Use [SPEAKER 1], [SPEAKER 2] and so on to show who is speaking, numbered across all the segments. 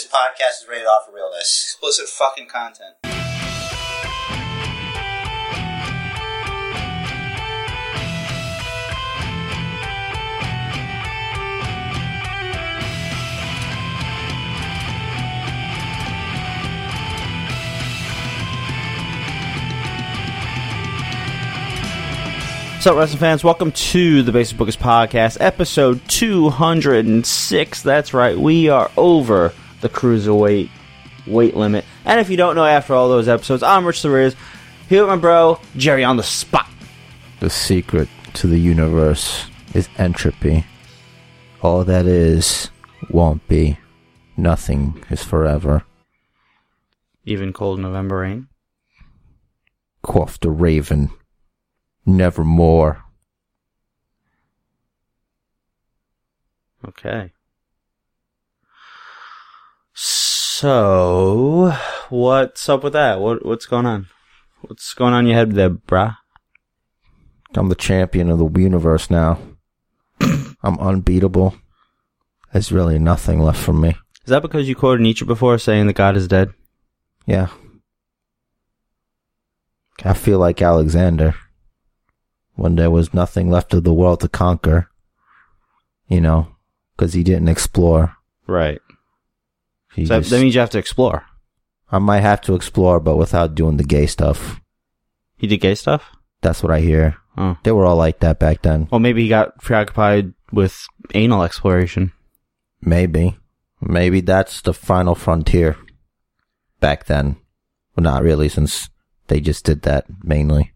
[SPEAKER 1] This podcast is rated off for realness.
[SPEAKER 2] Explicit fucking content.
[SPEAKER 3] What's up, wrestling fans? Welcome to the Basic Bookers Podcast, episode 206. That's right, we are over the cruiserweight weight limit. And if you don't know, after all those episodes, I'm Rich Perez, here with my bro, Jerry on the spot.
[SPEAKER 4] The secret to the universe is entropy. All that is won't be. Nothing is forever.
[SPEAKER 3] Even cold November rain.
[SPEAKER 4] Quoth the raven. Nevermore.
[SPEAKER 3] Okay. So, what's up with that? What What's going on? What's going on in your head there, brah?
[SPEAKER 4] I'm the champion of the universe now. I'm unbeatable. There's really nothing left from me.
[SPEAKER 3] Is that because you quoted Nietzsche before saying that God is dead?
[SPEAKER 4] Yeah. I feel like Alexander. When there was nothing left of the world to conquer. You know, because he didn't explore.
[SPEAKER 3] Right.
[SPEAKER 4] He
[SPEAKER 3] So that-
[SPEAKER 4] just-
[SPEAKER 3] that means you have to explore.
[SPEAKER 4] I might have to explore, but without doing the gay stuff.
[SPEAKER 3] He did gay stuff?
[SPEAKER 4] That's what I hear.
[SPEAKER 3] Oh.
[SPEAKER 4] They were all like that back then.
[SPEAKER 3] Well, maybe he got preoccupied with anal exploration.
[SPEAKER 4] Maybe. Maybe that's the final frontier. Back then. Well, not really, since they just did that mainly.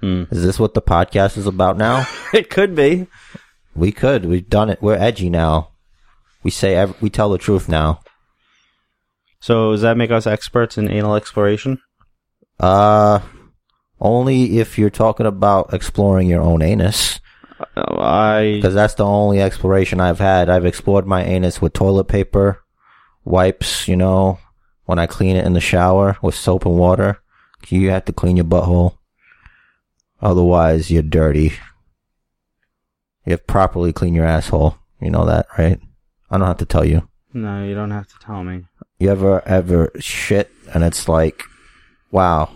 [SPEAKER 3] Hmm.
[SPEAKER 4] Is this what the podcast is about now?
[SPEAKER 3] It could be.
[SPEAKER 4] we could. We've done it. We're edgy now. We say, ev- we tell the truth now.
[SPEAKER 3] So does that make us experts in anal exploration?
[SPEAKER 4] Uh, only if you're talking about exploring your own anus.
[SPEAKER 3] Uh, I
[SPEAKER 4] Because that's the only exploration I've had. I've explored my anus with toilet paper, wipes, you know, when I clean it in the shower with soap and water. You have to clean your butthole. Otherwise, you're dirty. You have to properly clean your asshole. You know that, right? I don't have to tell you.
[SPEAKER 3] no, you don't have to tell me.
[SPEAKER 4] You ever, ever shit and it's like, wow,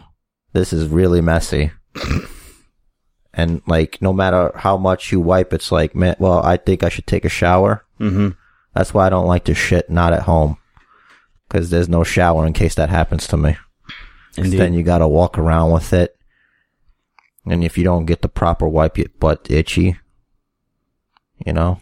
[SPEAKER 4] this is really messy. and like, no matter how much you wipe, it's like, man, well, I think I should take a shower.
[SPEAKER 3] Mm-hmm.
[SPEAKER 4] That's why I don't like to shit not at home. Cause there's no shower in case that happens to me.
[SPEAKER 3] And
[SPEAKER 4] Then you gotta walk around with it. And if you don't get the proper wipe, your butt itchy. You know?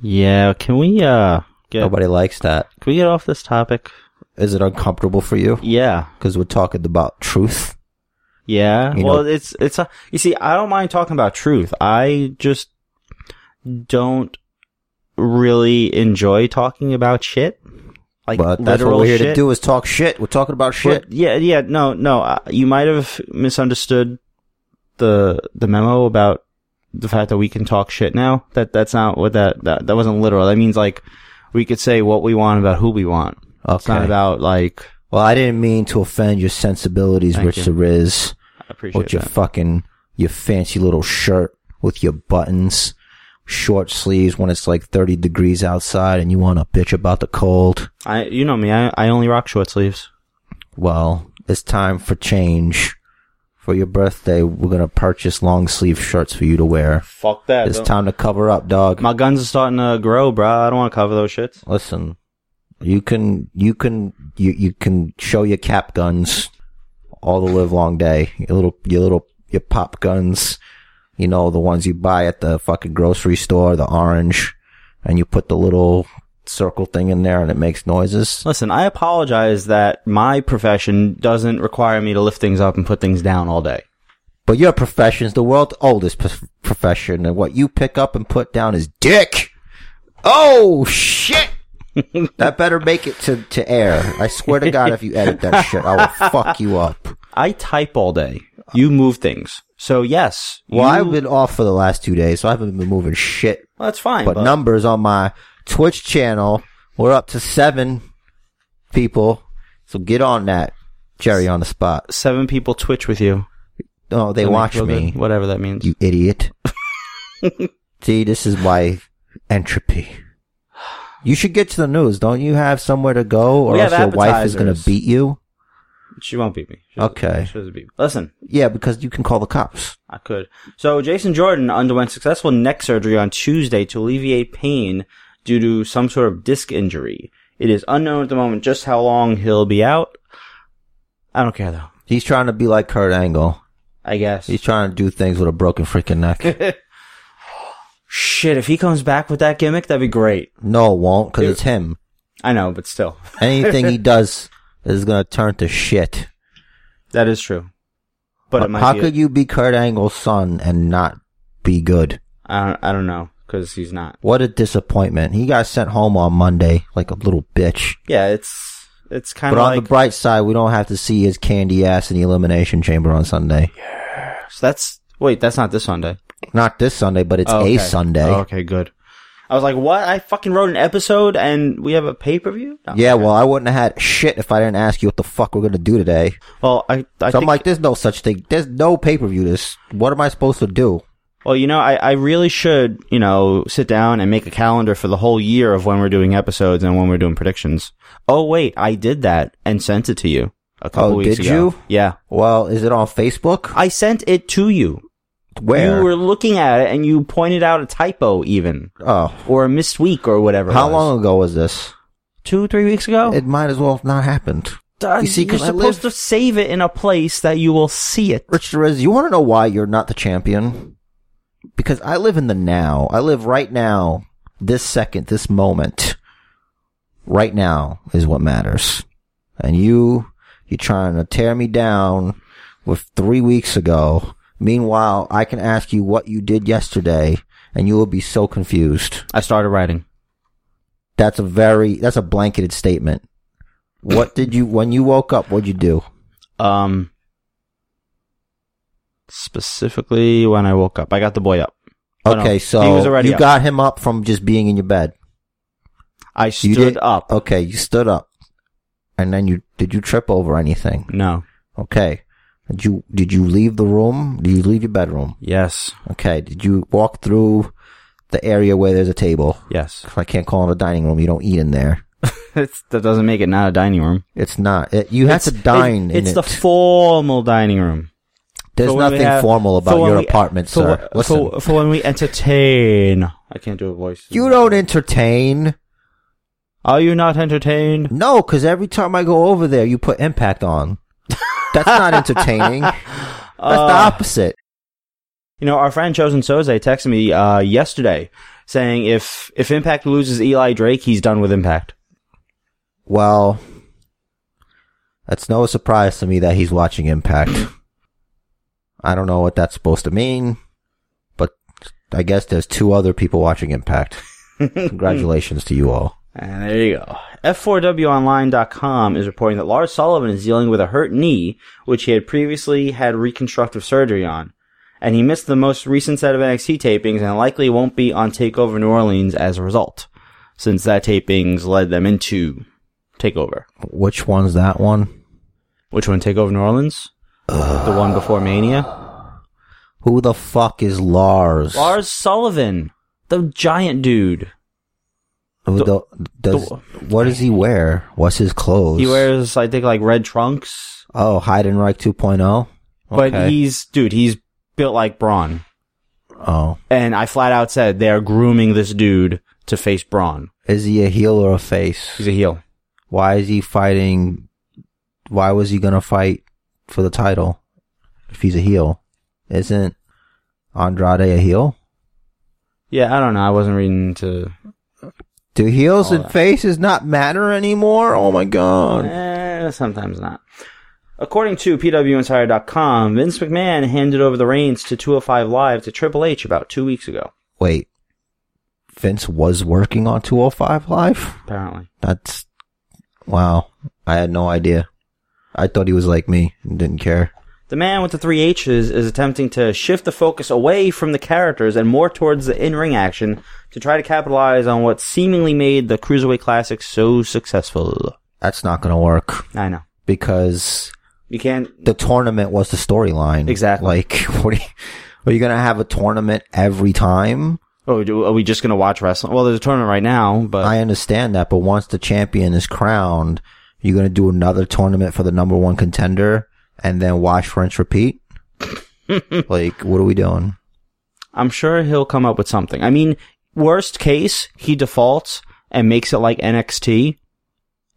[SPEAKER 3] Yeah. Can we uh get
[SPEAKER 4] Nobody likes that.
[SPEAKER 3] can we get off this topic?
[SPEAKER 4] Is it uncomfortable for you?
[SPEAKER 3] Yeah.
[SPEAKER 4] Cause we're talking about truth.
[SPEAKER 3] Yeah.
[SPEAKER 4] You
[SPEAKER 3] well,
[SPEAKER 4] know-
[SPEAKER 3] it's it's a, you see, I don't mind talking about truth. I just don't really enjoy talking about shit. Like
[SPEAKER 4] But that's what we're here to do is talk shit. We're talking about shit.
[SPEAKER 3] But yeah, yeah, no, no. Uh, you might have misunderstood the the memo about the fact that we can talk shit now. That that's not what that that that wasn't literal. That means like we could say what we want about who we want. It's not about like.
[SPEAKER 4] Well, I didn't mean to offend your sensibilities,
[SPEAKER 3] Thank
[SPEAKER 4] Rich
[SPEAKER 3] you.
[SPEAKER 4] the Riz,
[SPEAKER 3] I appreciate
[SPEAKER 4] with your
[SPEAKER 3] that.
[SPEAKER 4] fucking your fancy little shirt with your buttons, short sleeves when it's like thirty degrees outside and you want to bitch about the cold.
[SPEAKER 3] I you know me. I I only rock short sleeves.
[SPEAKER 4] Well, it's time for change. For your birthday, we're gonna purchase long sleeve shirts for you to wear.
[SPEAKER 3] Fuck that.
[SPEAKER 4] It's time to cover up, dog.
[SPEAKER 3] My guns are starting to grow, bro. I don't want to cover those shits.
[SPEAKER 4] Listen, you can you can you you can show your cap guns all the live long day. Your little your little your pop guns, you know the ones you buy at the fucking grocery store, the orange, and you put the little circle thing in there and it makes noises.
[SPEAKER 3] Listen, I apologize that my profession doesn't require me to lift things up and put things down all day.
[SPEAKER 4] But your profession is the world's oldest prof- profession, and what you pick up and put down is dick. Oh shit! that better make it to, to air. I swear to God, if you edit that shit, I will fuck you up.
[SPEAKER 3] I type all day. You move things. So yes.
[SPEAKER 4] Well,
[SPEAKER 3] you-
[SPEAKER 4] I've been off for the last two days, so I haven't been moving shit.
[SPEAKER 3] Well, that's fine.
[SPEAKER 4] But,
[SPEAKER 3] But,
[SPEAKER 4] numbers on my Twitch channel, we're up to seven people. So get on that, Jerry on the spot.
[SPEAKER 3] seven people Twitch with you.
[SPEAKER 4] Oh, they
[SPEAKER 3] Doesn't
[SPEAKER 4] watch me,
[SPEAKER 3] good. Whatever that means.
[SPEAKER 4] you idiot. See, this is why entropy. You should get to the news. Don't you have somewhere to go, or else your wife is going to beat you?
[SPEAKER 3] She won't beat me. She
[SPEAKER 4] Okay.
[SPEAKER 3] She doesn't beat me. Listen,
[SPEAKER 4] Yeah, because you can call the cops.
[SPEAKER 3] I could. So Jason Jordan underwent successful neck surgery on Tuesday to alleviate pain due to some sort of disc injury. It is unknown at the moment just how long he'll be out. I don't care though.
[SPEAKER 4] He's trying to be like Kurt Angle.
[SPEAKER 3] I guess.
[SPEAKER 4] He's trying to do things with a broken freaking neck.
[SPEAKER 3] Shit, if he comes back with that gimmick, that'd be great.
[SPEAKER 4] no, it won't, because it's him.
[SPEAKER 3] I know, but still.
[SPEAKER 4] Anything he does is going to turn to shit.
[SPEAKER 3] That is true. But it might
[SPEAKER 4] How could you be Kurt Angle's son and not be good?
[SPEAKER 3] I don't, I don't know, because he's not.
[SPEAKER 4] What a disappointment. He got sent home on Monday like a little bitch.
[SPEAKER 3] Yeah, it's, it's kind of.
[SPEAKER 4] But on
[SPEAKER 3] like,
[SPEAKER 4] the bright side, we don't have to see his candy ass in the Elimination Chamber on Sunday. Yeah.
[SPEAKER 3] So that's, wait, that's not this Sunday.
[SPEAKER 4] Not this Sunday, but it's
[SPEAKER 3] Oh,
[SPEAKER 4] a. Sunday.
[SPEAKER 3] Oh, okay, good. I was like, what? I fucking wrote an episode and we have a pay per view?
[SPEAKER 4] Yeah, well, I wouldn't have had shit if I didn't ask you what the fuck we're gonna do today.
[SPEAKER 3] Well, I, I
[SPEAKER 4] so I'm like, there's no such thing. There's no pay per view. This. What am I supposed to do?
[SPEAKER 3] Well, you know, I, I really should, you know, sit down and make a calendar for the whole year of when we're doing episodes and when we're doing predictions. Oh, wait, I did that and sent it to you a couple
[SPEAKER 4] Oh,
[SPEAKER 3] weeks
[SPEAKER 4] did
[SPEAKER 3] ago.
[SPEAKER 4] you?
[SPEAKER 3] Yeah.
[SPEAKER 4] Well, is it on Facebook?
[SPEAKER 3] I sent it to you.
[SPEAKER 4] Where?
[SPEAKER 3] You were looking at it and you pointed out a typo even.
[SPEAKER 4] oh,
[SPEAKER 3] Or a missed week or whatever.
[SPEAKER 4] how long ago was this?
[SPEAKER 3] Two, three weeks ago?
[SPEAKER 4] It might as well have not happened.
[SPEAKER 3] Uh,
[SPEAKER 4] you see,
[SPEAKER 3] you're supposed
[SPEAKER 4] live-
[SPEAKER 3] to save it in a place that you will see it.
[SPEAKER 4] Rich Perez, you want to know why you're not the champion? Because I live in the now. I live right now, this second, this moment. Right now is what matters. And you, you're trying to tear me down with three weeks ago. Meanwhile, I can ask you what you did yesterday and you will be so confused.
[SPEAKER 3] I started writing.
[SPEAKER 4] That's a very, that's a blanketed statement. What did you, when you woke up, what'd you do?
[SPEAKER 3] Um, specifically when I woke up, I got the boy up. Oh, no.
[SPEAKER 4] Okay, so you
[SPEAKER 3] up.
[SPEAKER 4] got him up from just being in your bed.
[SPEAKER 3] I stood
[SPEAKER 4] did-
[SPEAKER 3] up.
[SPEAKER 4] Okay, you stood up, and then you did you trip over anything?
[SPEAKER 3] No.
[SPEAKER 4] Okay, did you did you leave the room? Did you leave your bedroom?
[SPEAKER 3] Yes.
[SPEAKER 4] Okay, did you walk through the area where there's a table?
[SPEAKER 3] Yes.
[SPEAKER 4] I can't call it a dining room. You don't eat in there.
[SPEAKER 3] It's, that doesn't make it not a dining room.
[SPEAKER 4] It's not. It, you have to dine
[SPEAKER 3] It-
[SPEAKER 4] in
[SPEAKER 3] it's
[SPEAKER 4] it.
[SPEAKER 3] the formal dining room.
[SPEAKER 4] There's
[SPEAKER 3] for
[SPEAKER 4] nothing
[SPEAKER 3] have-
[SPEAKER 4] formal about your
[SPEAKER 3] we-
[SPEAKER 4] apartment,
[SPEAKER 3] For,
[SPEAKER 4] sir. Listen,
[SPEAKER 3] for, for when we entertain. I can't do a voice.
[SPEAKER 4] you don't entertain.
[SPEAKER 3] Are you not entertained?
[SPEAKER 4] No, because every time I go over there, you put impact on. That's not entertaining. That's the
[SPEAKER 3] Uh,
[SPEAKER 4] opposite.
[SPEAKER 3] You know, our friend Chosen Soze texted me uh, yesterday saying if if Impact loses Eli Drake, he's done with Impact.
[SPEAKER 4] Well, that's no surprise to me that he's watching Impact. I don't know what that's supposed to mean, but I guess there's two other people watching Impact. Congratulations to you all.
[SPEAKER 3] And there you go. F4WOnline.com is reporting that Lars Sullivan is dealing with a hurt knee, which he had previously had reconstructive surgery on. And he missed the most recent set of NXT tapings and likely won't be on TakeOver New Orleans as a result, since that tapings led them into TakeOver.
[SPEAKER 4] Which one's that one?
[SPEAKER 3] Which one, TakeOver New Orleans? The one before Mania?
[SPEAKER 4] Who the fuck is Lars?
[SPEAKER 3] Lars Sullivan, the giant dude.
[SPEAKER 4] Who the, does, what does he wear? What's his clothes?
[SPEAKER 3] He wears, I think, like red trunks,
[SPEAKER 4] Oh, Heidenreich 2.0?
[SPEAKER 3] but he's, dude, he's built like Braun.
[SPEAKER 4] Oh.
[SPEAKER 3] And I flat out said they are grooming this dude to face Braun.
[SPEAKER 4] Is he a heel or a face?
[SPEAKER 3] He's a heel.
[SPEAKER 4] Why is he fighting? Why was he gonna fight for the title if he's a heel? Isn't Andrade a heel?
[SPEAKER 3] Yeah, I don't know. I wasn't reading to.
[SPEAKER 4] Do heels and
[SPEAKER 3] that.
[SPEAKER 4] faces not matter anymore? Oh my god.
[SPEAKER 3] Eh, sometimes not. According to PWInsider.com, Vince McMahon handed over the reins to 205 Live to Triple H about two weeks ago,
[SPEAKER 4] Wait. Vince was working on 205 Live?
[SPEAKER 3] apparently.
[SPEAKER 4] That's. Wow. I had no idea. I thought he was like me and didn't care.
[SPEAKER 3] The man with the three H's is attempting to shift the focus away from the characters and more towards the in-ring action to try to capitalize on what seemingly made the Cruiserweight Classic so successful.
[SPEAKER 4] That's not gonna work
[SPEAKER 3] I know.
[SPEAKER 4] because
[SPEAKER 3] You can't.
[SPEAKER 4] the tournament was the storyline.
[SPEAKER 3] Exactly.
[SPEAKER 4] Like, what are you, are you gonna have a tournament every time?
[SPEAKER 3] Oh, are we just gonna watch wrestling? Well, there's a tournament right now, but
[SPEAKER 4] I understand that, but once the champion is crowned, you're gonna do another tournament for the number one contender and then watch French repeat. like, what are we doing?
[SPEAKER 3] I'm sure he'll come up with something. I mean, worst case, he defaults and makes it like NXT,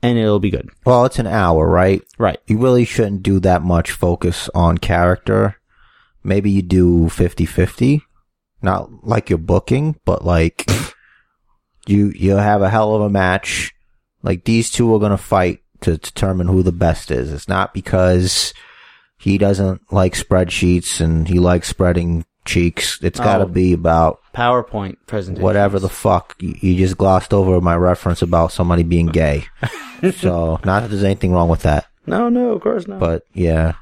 [SPEAKER 3] and it'll be good.
[SPEAKER 4] Well, it's an hour, right?
[SPEAKER 3] Right.
[SPEAKER 4] You really shouldn't do that much focus on character. Maybe you do 50-50. Not like you're booking, but like you you have a hell of a match. Like these two are gonna fight to determine who the best is. It's not because he doesn't like spreadsheets and he likes spreading cheeks. It's gotta
[SPEAKER 3] Oh.
[SPEAKER 4] be about
[SPEAKER 3] PowerPoint presentation.
[SPEAKER 4] whatever the fuck. You, you just glossed over my reference about somebody being gay. so not that there's anything wrong with that.
[SPEAKER 3] No, no, of course not.
[SPEAKER 4] But yeah.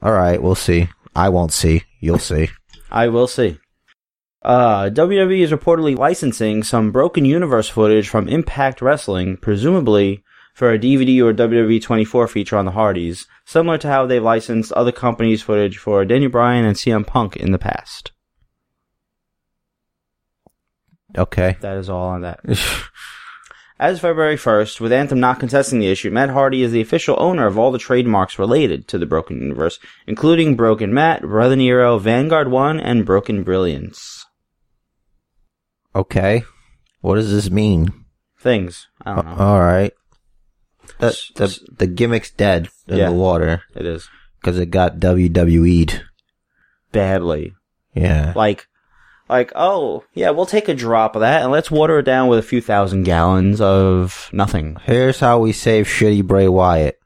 [SPEAKER 4] All right, we'll see. I won't see. You'll see.
[SPEAKER 3] I will see. Uh, WWE is reportedly licensing some Broken Universe footage from Impact Wrestling, presumably for a DVD or WWE 24 feature on the Hardys, similar to how they've licensed other companies' footage for Daniel Bryan and CM Punk in the past.
[SPEAKER 4] Okay.
[SPEAKER 3] That is all on that. As of February 1st, with Anthem not contesting the issue, Matt Hardy is the official owner of all the trademarks related to the Broken Universe, including Broken Matt, Brother Nero, Vanguard 1, and Broken Brilliance.
[SPEAKER 4] Okay. What does this mean?
[SPEAKER 3] Things. I don't uh, know.
[SPEAKER 4] All right. The, the, the gimmick's dead in
[SPEAKER 3] Yeah.
[SPEAKER 4] the water
[SPEAKER 3] It is.
[SPEAKER 4] because it got WWE'd.
[SPEAKER 3] Badly.
[SPEAKER 4] Yeah.
[SPEAKER 3] Like, like, oh, yeah, we'll take a drop of that and let's water it down with a few thousand gallons of nothing.
[SPEAKER 4] Here's how we save shitty Bray Wyatt.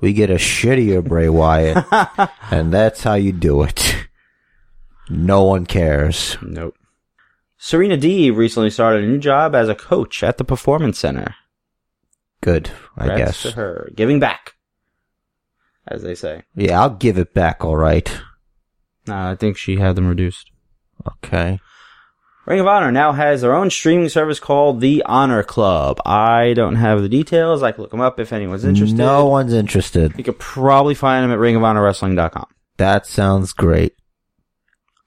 [SPEAKER 4] We get a shittier Bray Wyatt, and that's how you do it. No one cares.
[SPEAKER 3] Nope. Serena Deeb recently started a new job as a coach at the Performance Center.
[SPEAKER 4] Good, I
[SPEAKER 3] Congrats
[SPEAKER 4] guess.
[SPEAKER 3] to her. Giving back. As they say.
[SPEAKER 4] Yeah, I'll give it back, alright.
[SPEAKER 3] No, I think she had them reduced.
[SPEAKER 4] Okay.
[SPEAKER 3] Ring of Honor now has their own streaming service called The Honor Club. I don't have the details. I can look them up if anyone's interested.
[SPEAKER 4] No one's interested.
[SPEAKER 3] You could probably find them at ringofhonorwrestling.com.
[SPEAKER 4] That sounds great.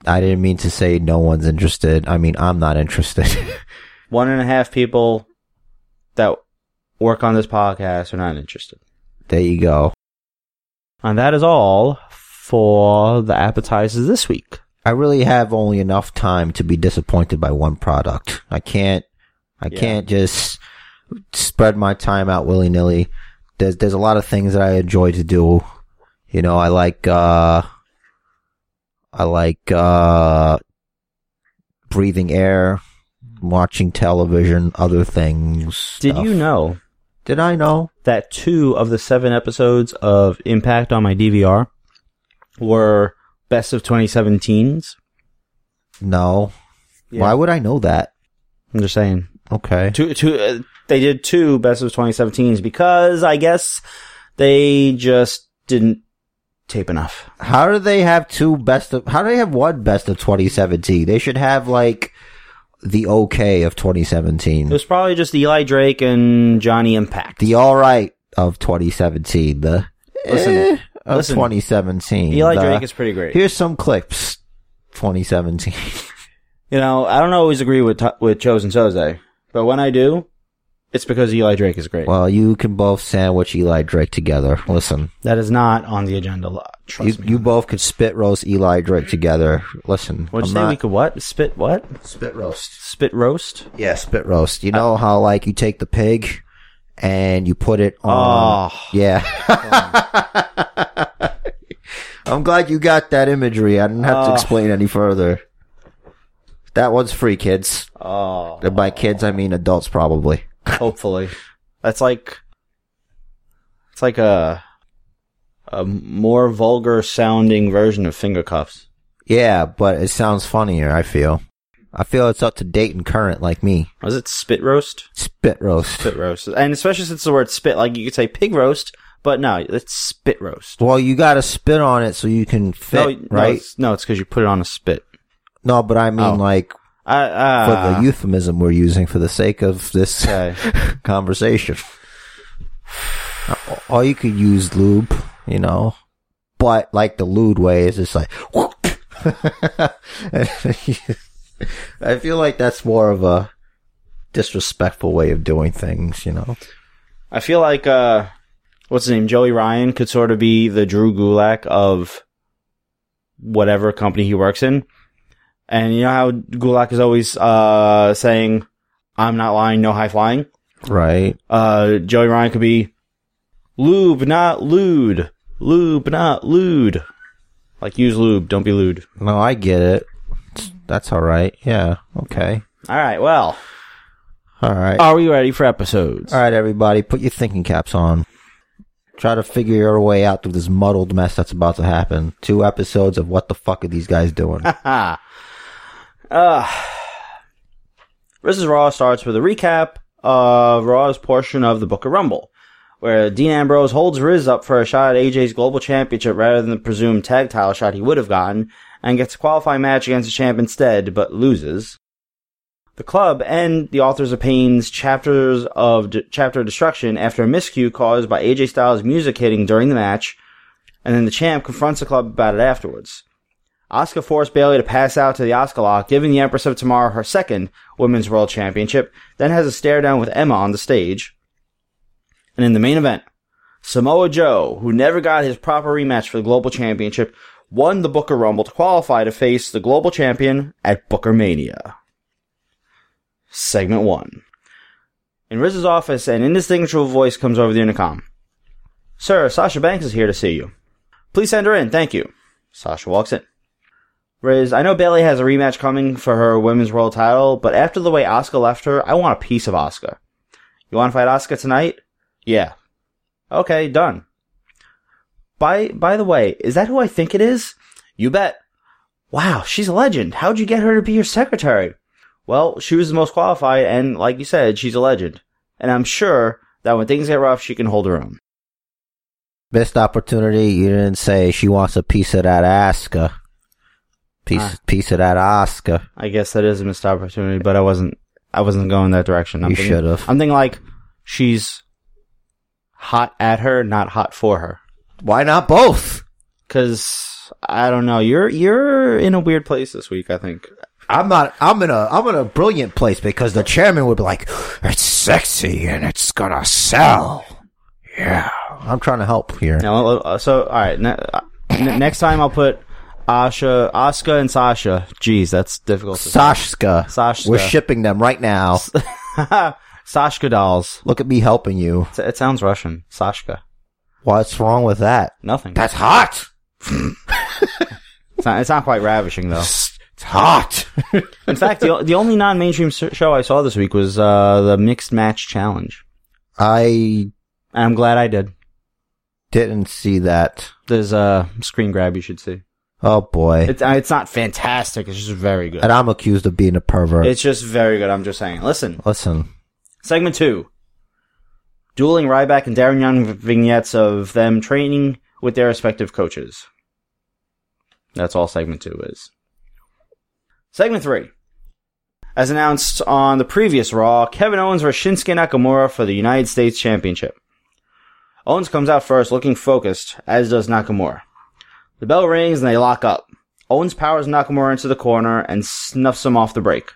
[SPEAKER 4] I didn't mean to say no one's interested. I mean, I'm not interested.
[SPEAKER 3] One and a half people that work on this podcast are not interested.
[SPEAKER 4] there you go.
[SPEAKER 3] And that is all for the appetizers this week.
[SPEAKER 4] I really have only enough time to be disappointed by one product. I can't, I
[SPEAKER 3] Yeah.
[SPEAKER 4] can't just spread my time out willy nilly. There's, there's a lot of things that I enjoy to do. You know, I like, uh, I like, uh, breathing air, watching television, other things.
[SPEAKER 3] Did
[SPEAKER 4] stuff.
[SPEAKER 3] you know
[SPEAKER 4] Did I know?
[SPEAKER 3] that two of the seven episodes of Impact on my DVR were best of 2017s?
[SPEAKER 4] No.
[SPEAKER 3] Yeah.
[SPEAKER 4] Why would I know that?
[SPEAKER 3] I'm just saying.
[SPEAKER 4] Okay.
[SPEAKER 3] Two, two, uh, they did two best of 2017s because I guess they just didn't tape enough.
[SPEAKER 4] How do they have two best of, how do they have one best of 2017? They should have like the okay of 2017.
[SPEAKER 3] It was probably just Eli Drake and Johnny Impact.
[SPEAKER 4] The alright of 2017. The
[SPEAKER 3] Listen,
[SPEAKER 4] eh of
[SPEAKER 3] listen.
[SPEAKER 4] 2017.
[SPEAKER 3] Eli
[SPEAKER 4] The-
[SPEAKER 3] Drake is pretty great.
[SPEAKER 4] Here's some clips. 2017.
[SPEAKER 3] You know, I don't always agree with t- with Chosen Soze, but when I do, it's because Eli Drake is great.
[SPEAKER 4] well, you can both sandwich Eli Drake together. Listen,
[SPEAKER 3] that is not on the agenda. lo-
[SPEAKER 4] you,
[SPEAKER 3] Trust me.
[SPEAKER 4] you both could spit roast Eli Drake together. Listen,
[SPEAKER 3] What'd you
[SPEAKER 4] I'm
[SPEAKER 3] say?
[SPEAKER 4] not-
[SPEAKER 3] We could what? Spit what?
[SPEAKER 4] spit roast.
[SPEAKER 3] Spit roast?
[SPEAKER 4] Yeah, spit roast. You know uh, how like you take the pig and you put it on.
[SPEAKER 3] Oh,
[SPEAKER 4] Yeah. I'm glad you got that imagery. I didn't have to
[SPEAKER 3] Oh.
[SPEAKER 4] explain any further. That one's free, kids.
[SPEAKER 3] oh.
[SPEAKER 4] And by kids, I mean adults, probably.
[SPEAKER 3] Hopefully, that's like it's like a a more vulgar sounding version of finger cuffs.
[SPEAKER 4] Yeah, but it sounds funnier, I feel. I feel it's up to date and current like me.
[SPEAKER 3] Was it spit roast?
[SPEAKER 4] Spit roast.
[SPEAKER 3] Spit roast, and especially since the word spit, like you could say pig roast, but no, it's spit roast.
[SPEAKER 4] Well, you gotta spit on it so you can fit,
[SPEAKER 3] no,
[SPEAKER 4] right?
[SPEAKER 3] No, it's, because you put it on a spit.
[SPEAKER 4] No, but I mean
[SPEAKER 3] Oh.
[SPEAKER 4] like
[SPEAKER 3] I, uh,
[SPEAKER 4] for the euphemism we're using for the sake of this
[SPEAKER 3] Okay.
[SPEAKER 4] conversation. Or you could use lube, you know, but like the lewd way is just like, I feel like that's more of a disrespectful way of doing things, you know?
[SPEAKER 3] I feel like uh, what's his name? Joey Ryan could sort of be the Drew Gulak of whatever company he works in. And you know how Gulak is always uh, saying, "I'm not lying, no high flying."
[SPEAKER 4] Right.
[SPEAKER 3] Uh, Joey Ryan could be lube, not lewd. Lube, not lewd. Like use lube, don't be lewd.
[SPEAKER 4] No, I get it. That's all right. Yeah. Okay.
[SPEAKER 3] All right. Well,
[SPEAKER 4] All right.
[SPEAKER 3] are we ready for episodes?
[SPEAKER 4] All right, everybody, put your thinking caps on. Try to figure your way out through this muddled mess that's about to happen. Two episodes of what the fuck are these guys doing?
[SPEAKER 3] uh, Versus Raw starts with a recap of Raw's portion of the Booker Rumble, where Dean Ambrose holds Riz up for a shot at AJ's Global Championship rather than the presumed tag title shot he would have gotten, and gets a qualifying match against the champ instead, but loses. The club and the Authors of Pain's chapters of Chapter of Destruction after a miscue caused by AJ Styles' music hitting during the match, and then the champ confronts the club about it afterwards. Asuka forced Bayley to pass out to the Asuka lock, giving the Empress of Tomorrow her second Women's World Championship, then has a stare down with Emma on the stage. And in the main event, Samoa Joe, who never got his proper rematch for the Global Championship, won the Booker Rumble to qualify to face the Global Champion at Booker Mania. Segment 1. In Riz's office, an indistinguishable voice comes over the intercom. Sir, Sasha Banks is here to see you. Please send her in, thank you. Sasha walks in. Riz, I know Bayley has a rematch coming for her women's world title, but after the way Asuka left her, I want a piece of Asuka. You want to fight Asuka tonight? Yeah. Okay, done. By by the way, is that who I think it is? You bet. Wow, she's a legend. How'd you get her to be your secretary? Well, she was the most qualified, and like you said, she's a legend. And I'm sure that when things get rough, she can hold her own.
[SPEAKER 4] Missed opportunity. You didn't say she wants a piece of that Asuka. Piece,
[SPEAKER 3] Ah.
[SPEAKER 4] piece of that Oscar.
[SPEAKER 3] I guess that is a missed opportunity, but I wasn't. I wasn't going that direction. I'm
[SPEAKER 4] You
[SPEAKER 3] thinking-
[SPEAKER 4] should've.
[SPEAKER 3] I'm thinking like she's hot at her, not hot for her.
[SPEAKER 4] Why not both?
[SPEAKER 3] Because I don't know. You're you're in a weird place this week. I think.
[SPEAKER 4] I'm not. I'm in a. I'm in a brilliant place because the chairman would be like, "It's sexy and it's gonna sell." Yeah, I'm trying to help here.
[SPEAKER 3] Now, uh, so all right. Ne- uh, next time I'll put Asha, Asuka, and Sasha. Jeez, that's difficult. To say.
[SPEAKER 4] Sashka,
[SPEAKER 3] Sashka.
[SPEAKER 4] we're shipping them right now.
[SPEAKER 3] Sashka dolls.
[SPEAKER 4] Look at me helping you.
[SPEAKER 3] It- It sounds Russian. Sashka.
[SPEAKER 4] What's wrong with that?
[SPEAKER 3] Nothing.
[SPEAKER 4] That's hot.
[SPEAKER 3] It's not, it's not quite ravishing though.
[SPEAKER 4] It's hot.
[SPEAKER 3] In fact, the, the only non-mainstream show I saw this week was uh, the Mixed Match Challenge.
[SPEAKER 4] I
[SPEAKER 3] I'm glad I did.
[SPEAKER 4] didn't see that.
[SPEAKER 3] There's a screen grab you should see.
[SPEAKER 4] Oh boy.
[SPEAKER 3] It's, uh, it's not fantastic. It's just very good.
[SPEAKER 4] and I'm accused of being a pervert.
[SPEAKER 3] It's just very good. I'm just saying. Listen,
[SPEAKER 4] Listen,
[SPEAKER 3] segment two. Dueling Ryback and Darren Young vignettes of them training with their respective coaches. That's all segment two is. Segment three. As announced on the previous Raw, Kevin Owens versus Shinsuke Nakamura for the United States Championship. Owens comes out first looking focused, as does Nakamura. The bell rings and they lock up. Owens powers Nakamura into the corner and snuffs him off the break.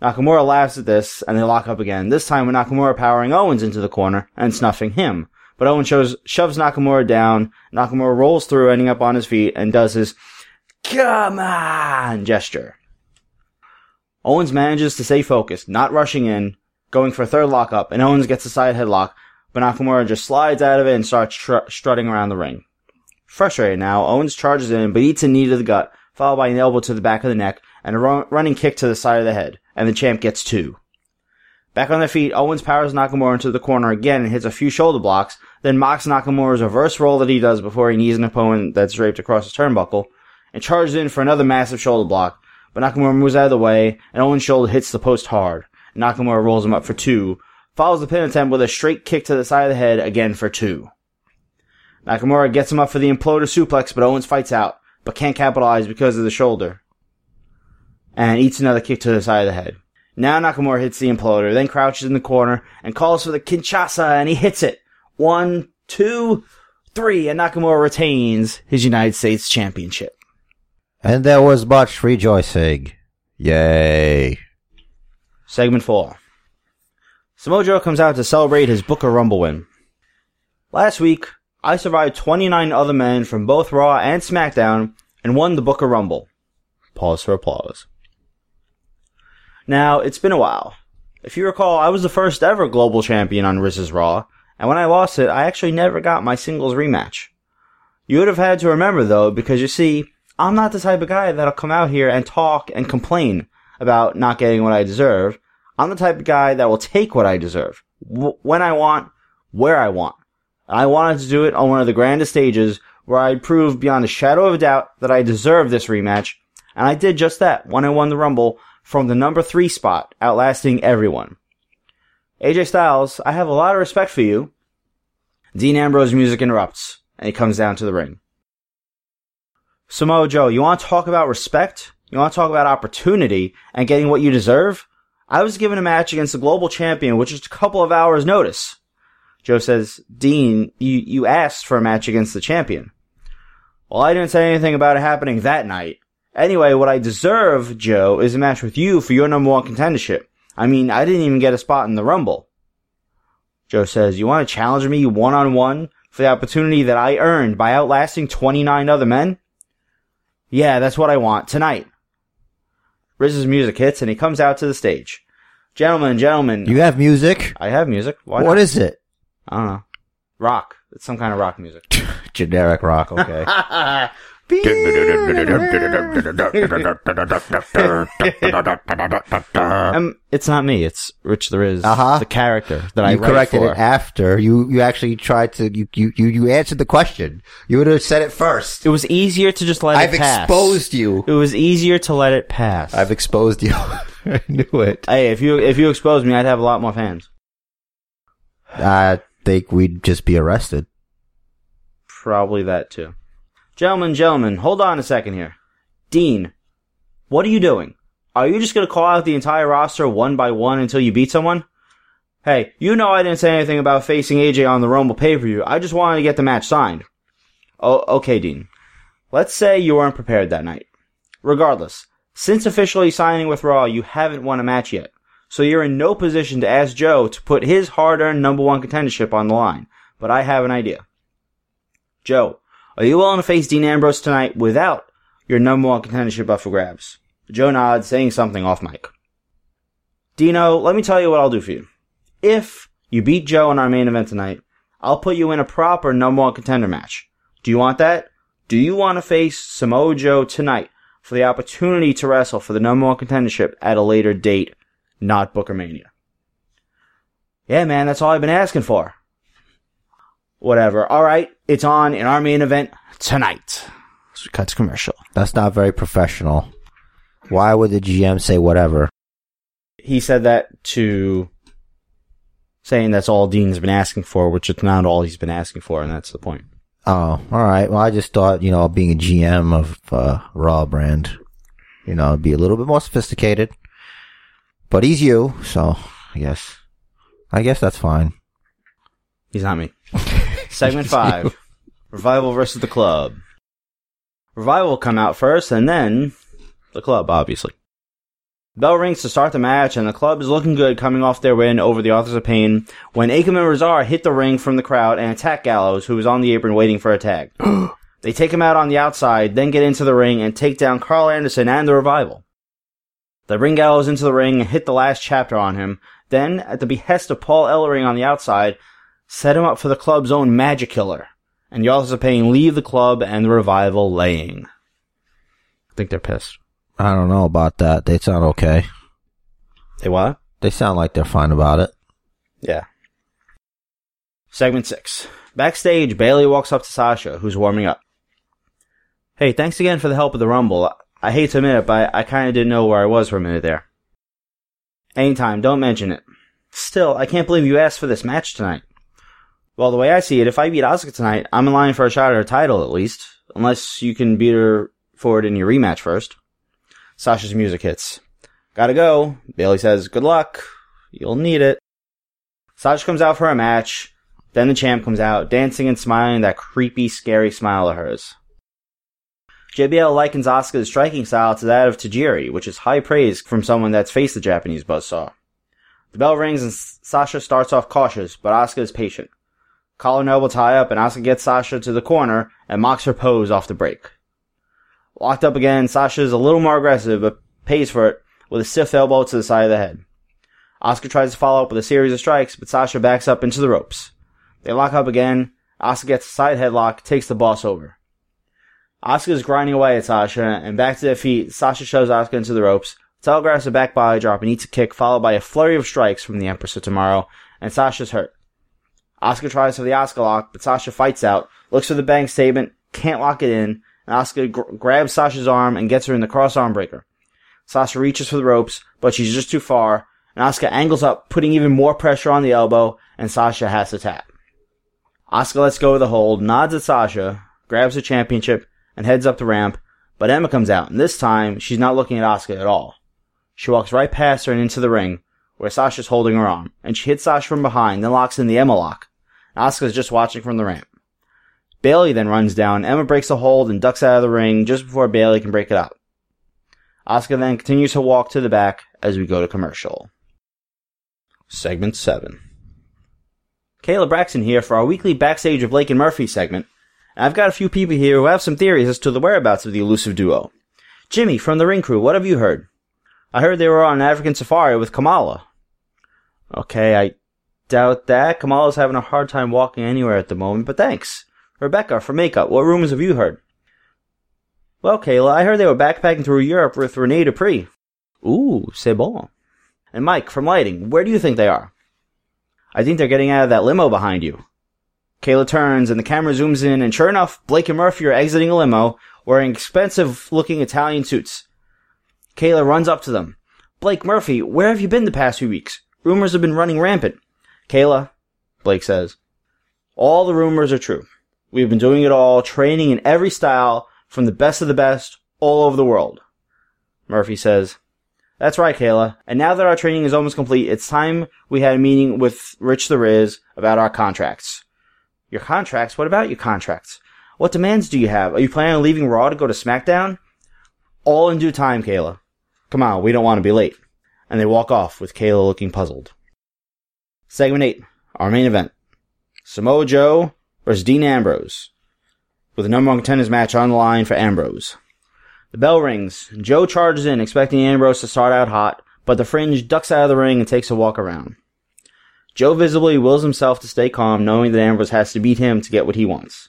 [SPEAKER 3] Nakamura laughs at this, and they lock up again. This time with Nakamura powering Owens into the corner and snuffing him. But Owens shows, shoves Nakamura down. Nakamura rolls through, ending up on his feet, and does his "Come on" gesture. Owens manages to stay focused, not rushing in, going for a third lockup, and Owens gets a side headlock, but Nakamura just slides out of it and starts tr- strutting around the ring. Frustrated now, Owens charges in, but eats a knee to the gut, followed by an elbow to the back of the neck, and a run- running kick to the side of the head, and the champ gets two. Back on their feet, Owens powers Nakamura into the corner again and hits a few shoulder blocks, then mocks Nakamura's reverse roll that he does before he knees an opponent that's draped across his turnbuckle, and charges in for another massive shoulder block, but Nakamura moves out of the way, and Owens' shoulder hits the post hard. Nakamura rolls him up for two, follows the pin attempt with a straight kick to the side of the head again for two. Nakamura gets him up for the imploder suplex, but Owens fights out, but can't capitalize because of the shoulder. And eats another kick to the side of the head. Now Nakamura hits the imploder, then crouches in the corner and calls for the Kinshasa, and he hits it. One, two, three, and Nakamura retains his United States Championship.
[SPEAKER 4] And there was much rejoicing. Yay.
[SPEAKER 3] Segment 4. Samoa Joe comes out to celebrate his Booker Rumble win. Last week, I survived 29 other men from both Raw and SmackDown and won the Booker Rumble. Pause for applause. Now, it's been a while. If you recall, I was the first ever global champion on Riz's Raw, and when I lost it, I actually never got my singles rematch. You would have had to remember though, because you see, I'm not the type of guy that'll come out here and talk and complain about not getting what I deserve. I'm the type of guy that will take what I deserve. W- when I want, where I want. I wanted to do it on one of the grandest stages where I'd prove beyond a shadow of a doubt that I deserved this rematch. And I did just that when I won the Rumble from the number three spot, outlasting everyone. AJ Styles, I have a lot of respect for you. Dean Ambrose music interrupts, and he comes down to the ring. Samoa Joe, you want to talk about respect? You want to talk about opportunity and getting what you deserve? I was given a match against the global champion with just a couple of hours notice. Joe says, Dean, you, you asked for a match against the champion. Well, I didn't say anything about it happening that night. Anyway, what I deserve, Joe, is a match with you for your number one contendership. I mean, I didn't even get a spot in the Rumble. Joe says, you want to challenge me one on one for the opportunity that I earned by outlasting 29 other men? Yeah, that's what I want tonight. Riz's music hits and he comes out to the stage. Gentlemen, gentlemen,
[SPEAKER 4] You have music?
[SPEAKER 3] I have music. Why
[SPEAKER 4] What
[SPEAKER 3] not?
[SPEAKER 4] is it?
[SPEAKER 3] I don't know. Rock. It's some kind of rock music.
[SPEAKER 4] Generic rock, okay.
[SPEAKER 3] um, it's not me. It's Rich the Riz,
[SPEAKER 4] Uh-huh.
[SPEAKER 3] the character that I
[SPEAKER 4] you corrected
[SPEAKER 3] for.
[SPEAKER 4] it after. You you actually tried to you you you, you answered the question. You would have said it first.
[SPEAKER 3] It was easier to just let
[SPEAKER 4] I've
[SPEAKER 3] it pass.
[SPEAKER 4] exposed you.
[SPEAKER 3] It was easier to let it pass.
[SPEAKER 4] I've exposed you. I knew it.
[SPEAKER 3] hey, if you if you exposed me, I'd have a lot more fans.
[SPEAKER 4] I think we'd just be arrested.
[SPEAKER 3] Probably that too. Gentlemen, gentlemen, hold on a second here. Dean, what are you doing? Are you just gonna call out the entire roster one by one until you beat someone? Hey, you know I didn't say anything about facing AJ on the Rumble pay-per-view. I just wanted to get the match signed. Oh, okay, Dean. Let's say you weren't prepared that night. Regardless, since officially signing with Raw, you haven't won a match yet. So you're in no position to ask Joe to put his hard-earned number one contendership on the line. But I have an idea. Joe, are you willing to face Dean Ambrose tonight without your number one contendership up for grabs? Joe nods, saying something off mic. Dino, let me tell you what I'll do for you. If you beat Joe in our main event tonight, I'll put you in a proper number one contender match. Do you want that? Do you want to face Samoa Joe tonight for the opportunity to wrestle for the number one contendership at a later date, not Booker Mania? Yeah, man, that's all I've been asking for. Whatever. All right, it's on in our main event tonight. So to commercial.
[SPEAKER 4] That's not very professional. Why would the GM say whatever?
[SPEAKER 3] He said that to saying that's all Dean's been asking for, which it's not all he's been asking for, and that's the point.
[SPEAKER 4] Oh, all right. Well, I just thought, you know, being a GM of uh, Raw brand, you know, it'd be a little bit more sophisticated. But he's you, so I guess, I guess that's fine.
[SPEAKER 3] He's not me. Segment five. Revival versus the club. Revival will come out first, and then the club, obviously. Bell rings to start the match, and the club is looking good coming off their win over the Authors of Pain when Akam and Rezar hit the ring from the crowd and attack Gallows, who was on the apron waiting for a tag. they take him out on the outside, then get into the ring and take down Karl Anderson and the Revival. They bring Gallows into the ring and hit the last chapter on him, then, at the behest of Paul Ellering on the outside, set him up for the club's own Magic Killer, and Authors of Pain leave the club and the Revival laying. I think they're pissed.
[SPEAKER 4] I don't know about that. They sound okay.
[SPEAKER 3] They what?
[SPEAKER 4] They sound like they're fine about it.
[SPEAKER 3] Yeah. Segment 6. Backstage, Bayley walks up to Sasha, who's warming up. Hey, thanks again for the help with the Rumble. I hate to admit it, but I kinda didn't know where I was for a minute there. Anytime, don't mention it. Still, I can't believe you asked for this match tonight. Well, the way I see it, if I beat Asuka tonight, I'm in line for a shot at her title at least. Unless you can beat her for it in your rematch first. Sasha's music hits. Gotta go. Bayley says, good luck. You'll need it. Sasha comes out for a match. Then the champ comes out, dancing and smiling that creepy, scary smile of hers. JBL likens Asuka's striking style to that of Tajiri, which is high praise from someone that's faced the Japanese buzzsaw. The bell rings and Sasha starts off cautious, but Asuka is patient. Collar and elbow tie up, and Asuka gets Sasha to the corner and mocks her pose off the break. Locked up again, Sasha is a little more aggressive, but pays for it with a stiff elbow to the side of the head. Asuka tries to follow up with a series of strikes, but Sasha backs up into the ropes. They lock up again. Asuka gets a side headlock, takes the boss over. Asuka is grinding away at Sasha, and back to their feet, Sasha shoves Asuka into the ropes, telegraphs a back body drop and eats a kick, followed by a flurry of strikes from the Empress of Tomorrow, and Sasha's hurt. Asuka tries for the Asuka lock, but Sasha fights out, looks for the bank statement, can't lock it in, and Asuka gr- grabs Sasha's arm and gets her in the cross arm breaker. Sasha reaches for the ropes, but she's just too far, and Asuka angles up, putting even more pressure on the elbow, and Sasha has to tap. Asuka lets go of the hold, nods at Sasha, grabs the championship, and heads up the ramp, but Emma comes out, and this time, she's not looking at Asuka at all. She walks right past her and into the ring, where Sasha's holding her arm, and she hits Sasha from behind, then locks in the Emma lock. Asuka's just watching from the ramp. Bayley then runs down, Emma breaks the hold and ducks out of the ring just before Bayley can break it up. Asuka then continues to walk to the back as we go to commercial. Segment 7. Kayla Braxton here for our weekly Backstage of Blake and Murphy segment. I've got a few people here who have some theories as to the whereabouts of the elusive duo. Jimmy, from the ring crew, what have you heard? I heard they were on an African safari with Kamala. Okay, I doubt that. Kamala's having a hard time walking anywhere at the moment, but thanks. Rebecca, for makeup, what rumors have you heard? Well, Kayla, I heard they were backpacking through Europe with Rene Dupree. Ooh, c'est bon. And Mike, from lighting, where do you think they are? I think they're getting out of that limo behind you. Kayla turns and the camera zooms in and sure enough, Blake and Murphy are exiting a limo wearing expensive looking Italian suits. Kayla runs up to them. Blake Murphy, where have you been the past few weeks? Rumors have been running rampant. Kayla, Blake says, all the rumors are true. We've been doing it all, training in every style from the best of the best all over the world. Murphy says, that's right, Kayla. And now that our training is almost complete, it's time we had a meeting with Rich the Riz about our contracts. Your contracts? What about your contracts? What demands do you have? Are you planning on leaving Raw to go to SmackDown? All in due time, Kayla. Come on, we don't want to be late. And they walk off with Kayla looking puzzled. Segment 8. Our main event. Samoa Joe versus Dean Ambrose. With the number one contenders match on the line for Ambrose. The bell rings. Joe charges in, expecting Ambrose to start out hot, but the fringe ducks out of the ring and takes a walk around. Joe visibly wills himself to stay calm, knowing that Ambrose has to beat him to get what he wants.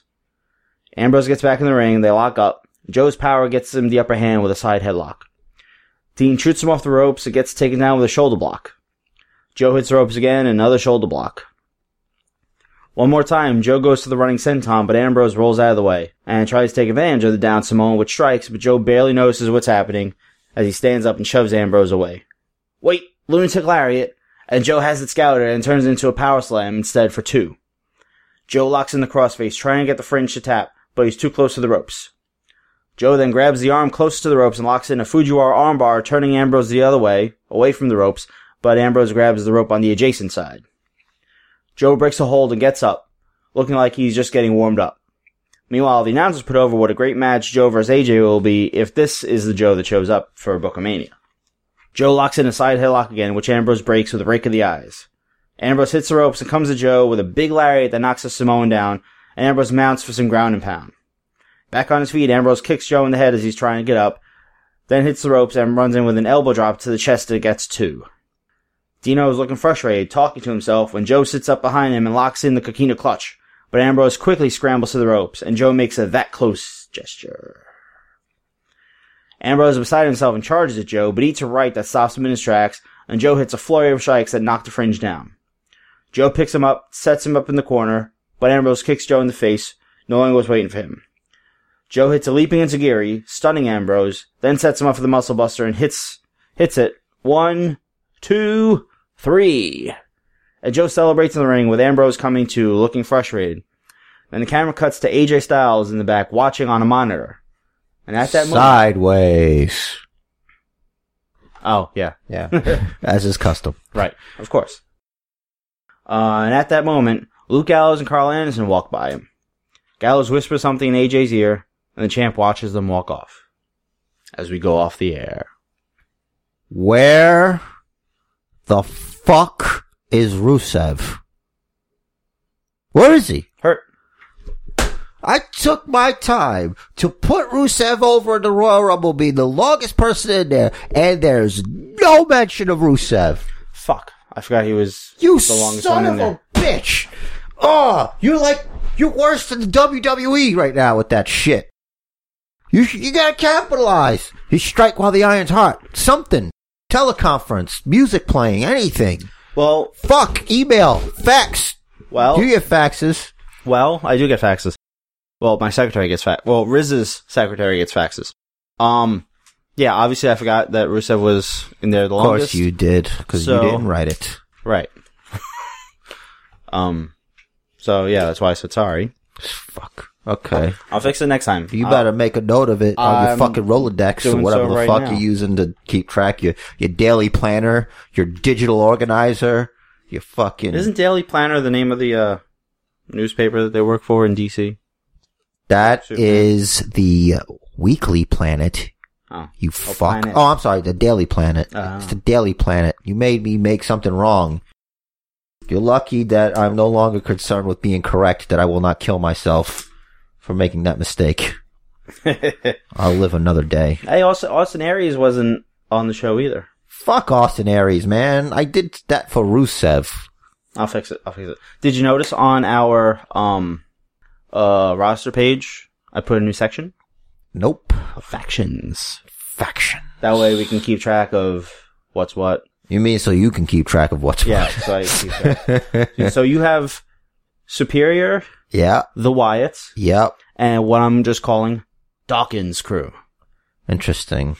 [SPEAKER 3] Ambrose gets back in the ring, they lock up. Joe's power gets him the upper hand with a side headlock. Dean shoots him off the ropes and gets taken down with a shoulder block. Joe hits the ropes again, another shoulder block. One more time, Joe goes to the running senton, but Ambrose rolls out of the way and tries to take advantage of the down Samoan with strikes, but Joe barely notices what's happening as he stands up and shoves Ambrose away. Wait, lunatic lariat, and Joe has it scouted and turns it into a power slam instead for two. Joe locks in the crossface, trying to get the fringe to tap, but he's too close to the ropes. Joe then grabs the arm closest to the ropes and locks in a Fujiwara armbar, turning Ambrose the other way, away from the ropes, but Ambrose grabs the rope on the adjacent side. Joe breaks a hold and gets up, looking like he's just getting warmed up. Meanwhile, the announcers put over what a great match Joe vs. AJ will be if this is the Joe that shows up for Booker Mania. Joe locks in a side headlock again, which Ambrose breaks with a rake of the eyes. Ambrose hits the ropes and comes to Joe with a big lariat that knocks a Samoan down, and Ambrose mounts for some ground and pound. Back on his feet, Ambrose kicks Joe in the head as he's trying to get up, then hits the ropes and runs in with an elbow drop to the chest that gets two. Dino is looking frustrated, talking to himself, when Joe sits up behind him and locks in the coquina clutch. But Ambrose quickly scrambles to the ropes, and Joe makes a that close gesture. Ambrose is beside himself and charges at Joe, but eats a right that stops him in his tracks, and Joe hits a flurry of strikes that knock the fringe down. Joe picks him up, sets him up in the corner, but Ambrose kicks Joe in the face, knowing what's waiting for him. Joe hits a leaping enziguri, stunning Ambrose, then sets him up for the muscle buster and hits hits it. One, two, three. And Joe celebrates in the ring with Ambrose coming to, looking frustrated. Then the camera cuts to AJ Styles in the back watching on a monitor. And at that moment,
[SPEAKER 4] Sideways.
[SPEAKER 3] oh yeah,
[SPEAKER 4] Yeah. As is custom.
[SPEAKER 3] right, of course. Uh, and at that moment, Luke Gallows and Karl Anderson walk by him. Gallows whispers something in AJ's ear, And the champ watches them walk off as we go off the air.
[SPEAKER 4] Where the fuck is Rusev? Where is he? I took my time to put Rusev over in the Royal Rumble, being the longest person in there, and there's no mention of Rusev.
[SPEAKER 3] Fuck. I forgot he was
[SPEAKER 4] You
[SPEAKER 3] the longest
[SPEAKER 4] son
[SPEAKER 3] one in
[SPEAKER 4] of
[SPEAKER 3] there.
[SPEAKER 4] a bitch! Oh, you're like you're worse than the WWE right now with that shit. You sh- you gotta capitalize. You strike while the iron's hot. Something. Teleconference, music playing, anything.
[SPEAKER 3] Well,
[SPEAKER 4] Fuck, email, fax.
[SPEAKER 3] well,
[SPEAKER 4] Do you get faxes?
[SPEAKER 3] well, I do get faxes. Well, my secretary gets fax. Well, Riz's secretary gets faxes. Um, yeah, obviously I forgot that Rusev was in there the
[SPEAKER 4] Of
[SPEAKER 3] longest.
[SPEAKER 4] course you did, because
[SPEAKER 3] So-
[SPEAKER 4] you didn't write it.
[SPEAKER 3] Right. um, so yeah, that's why I said sorry.
[SPEAKER 4] Fuck. Okay.
[SPEAKER 3] I'll fix it next time.
[SPEAKER 4] You
[SPEAKER 3] Uh,
[SPEAKER 4] better make a note of it on your
[SPEAKER 3] I'm
[SPEAKER 4] fucking Rolodex or whatever
[SPEAKER 3] so
[SPEAKER 4] the
[SPEAKER 3] right
[SPEAKER 4] fuck
[SPEAKER 3] now.
[SPEAKER 4] you're using to keep track. Your your daily planner, your digital organizer, your fucking.
[SPEAKER 3] Isn't Daily Planner the name of the uh, newspaper that they work for in DC?
[SPEAKER 4] That
[SPEAKER 3] Super.
[SPEAKER 4] is the Weekly Planet.
[SPEAKER 3] Oh,
[SPEAKER 4] You
[SPEAKER 3] Oh,
[SPEAKER 4] fuck.
[SPEAKER 3] Planet.
[SPEAKER 4] Oh, I'm sorry, the Daily Planet.
[SPEAKER 3] Ah.
[SPEAKER 4] It's the Daily Planet. You made me make something wrong. You're lucky that I'm no longer concerned with being correct, that I will not kill myself for making that mistake. I'll live another day.
[SPEAKER 3] hey, Austin, Austin Aries wasn't on the show either.
[SPEAKER 4] Fuck Austin Aries, man. I did that for Rusev.
[SPEAKER 3] I'll fix it. I'll fix it. Did you notice on our um uh roster page I put a new section?
[SPEAKER 4] Nope.
[SPEAKER 3] Factions.
[SPEAKER 4] Faction.
[SPEAKER 3] That way we can keep track of what's what.
[SPEAKER 4] You mean so you can keep track of what's
[SPEAKER 3] Yeah. So I keep so you have Superior,
[SPEAKER 4] yeah.
[SPEAKER 3] the Wyatts,
[SPEAKER 4] Yep.
[SPEAKER 3] and what I'm just calling Dawkins crew.
[SPEAKER 4] Interesting.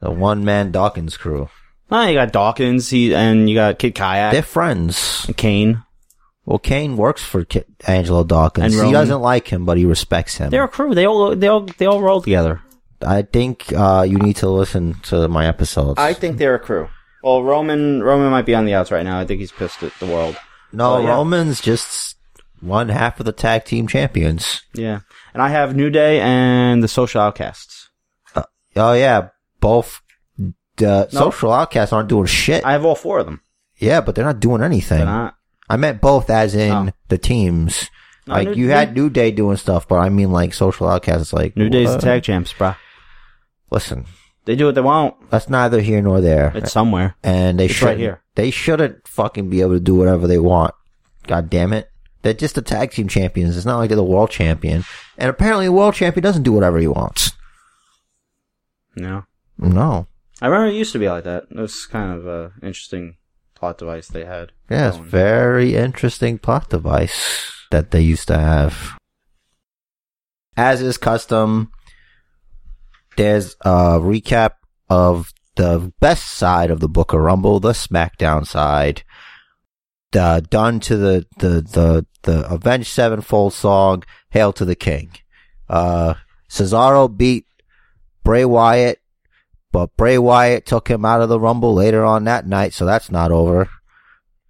[SPEAKER 4] The one man Dawkins crew.
[SPEAKER 3] Oh, you got Dawkins, he and you got Kid Kayak,
[SPEAKER 4] They're friends.
[SPEAKER 3] Kane.
[SPEAKER 4] Well, Kane works for Ki- Angelo Dawkins.
[SPEAKER 3] And
[SPEAKER 4] He doesn't like him, but he respects him.
[SPEAKER 3] They're a crew. They all they all they all roll together.
[SPEAKER 4] I think uh, you need to listen to my episodes.
[SPEAKER 3] I think they're a crew. Well, Roman Roman might be on the outs right now. I think he's pissed at the world.
[SPEAKER 4] no,
[SPEAKER 3] Oh, yeah.
[SPEAKER 4] Roman's just one half of the tag team champions.
[SPEAKER 3] Yeah, and I have New Day and the Social Outcasts.
[SPEAKER 4] Oh yeah, both the social outcasts aren't doing shit.
[SPEAKER 3] I have all four of them.
[SPEAKER 4] yeah, but they're not doing anything.
[SPEAKER 3] They're not.
[SPEAKER 4] I meant both as in
[SPEAKER 3] Oh.
[SPEAKER 4] the teams.
[SPEAKER 3] No,
[SPEAKER 4] like
[SPEAKER 3] New-
[SPEAKER 4] you had New Day doing stuff, but I mean like social outcasts. Like
[SPEAKER 3] New Day's the tag champs, bruh.
[SPEAKER 4] Listen,
[SPEAKER 3] They do what they want.
[SPEAKER 4] that's neither here nor there.
[SPEAKER 3] It's somewhere.
[SPEAKER 4] and they should
[SPEAKER 3] right here.
[SPEAKER 4] They shouldn't fucking be able to do whatever they want. God damn it. They're just the tag team champions. It's not like they're the world champion. And apparently the world champion doesn't do whatever he wants.
[SPEAKER 3] No,
[SPEAKER 4] No.
[SPEAKER 3] I remember it used to be like that. It was kind of a interesting plot device they had.
[SPEAKER 4] Yeah, it's very interesting plot device that they used to have. As is custom, there's a recap of the best side of the Booker Rumble, the SmackDown side, the, done to the, the, the, the Avenged Sevenfold song, Hail to the King. Uh, Cesaro beat Bray Wyatt, but Bray Wyatt took him out of the Rumble later on that night, so that's not over.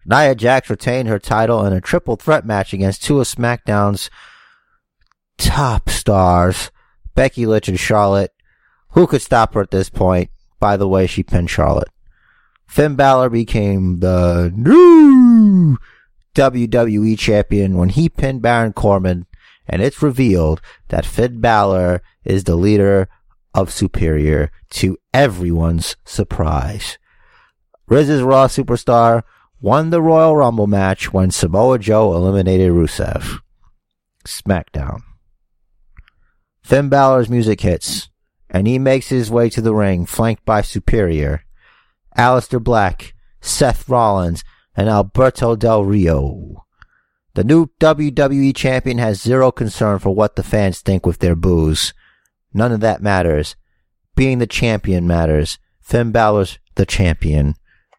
[SPEAKER 4] Nia Jax retained her title in a triple threat match against two of SmackDown's top stars, Becky Lynch and Charlotte. Who could stop her at this point? By the way, she pinned Charlotte. Finn Balor became the new WWE champion when he pinned Baron Corbin, and it's revealed that Finn Balor is the leader of Superior to everyone's surprise. Riz's Raw Superstar won the Royal Rumble match when Samoa Joe eliminated Rusev. SmackDown. Finn Balor's music hits, and he makes his way to the ring, flanked by Superior, Aleister Black, Seth Rollins, and Alberto Del Rio. The new WWE champion has zero concern for what the fans think with their boos. None of that matters. Being the champion matters. Finn Balor's the champion.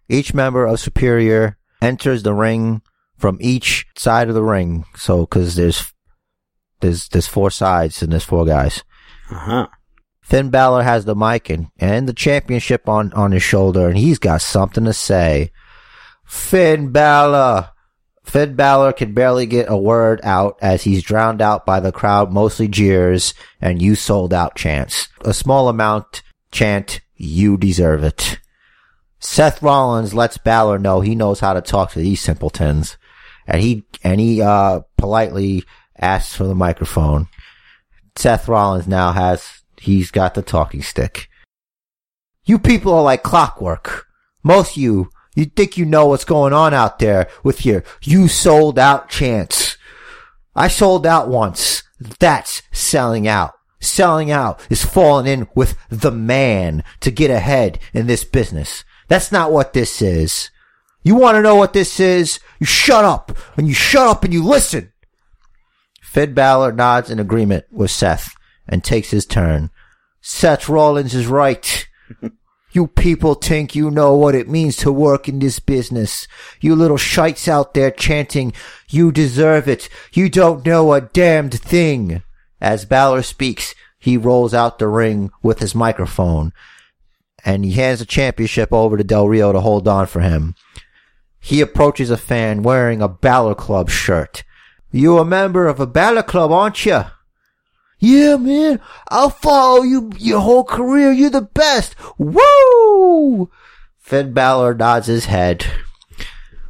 [SPEAKER 4] Each member of Superior enters the ring from each side of the ring. So, cause there's, there's, there's four sides and there's four guys.
[SPEAKER 3] Uh huh.
[SPEAKER 4] Finn Balor has the mic and, and the championship on, on his shoulder and he's got something to say. Finn Balor, Finn Balor can barely get a word out as he's drowned out by the crowd, mostly jeers and you sold out chants. A small amount chant, you deserve it. Seth Rollins lets Balor know he knows how to talk to these simpletons. And he, and he, uh, politely asks for the microphone. Seth Rollins now has, he's got the talking stick. You people are like clockwork. Most you, you think you know what's going on out there with your you sold out chance. I sold out once. That's selling out. Selling out is falling in with the man to get ahead in this business. That's not what this is. You want to know what this is? You shut up and you shut up and you listen. Finn Balor nods in agreement with Seth and takes his turn. Seth Rollins is right. You people think you know what it means to work in this business. You little shites out there chanting, you deserve it. You don't know a damned thing. As Balor speaks, he rolls out the ring with his microphone and he hands the championship over to Del Rio to hold on for him. He approaches a fan wearing a Balor Club shirt. You a member of a Balor Club, aren't you? Yeah, man, I'll follow you your whole career. You're the best. Woo! Finn Balor nods his head.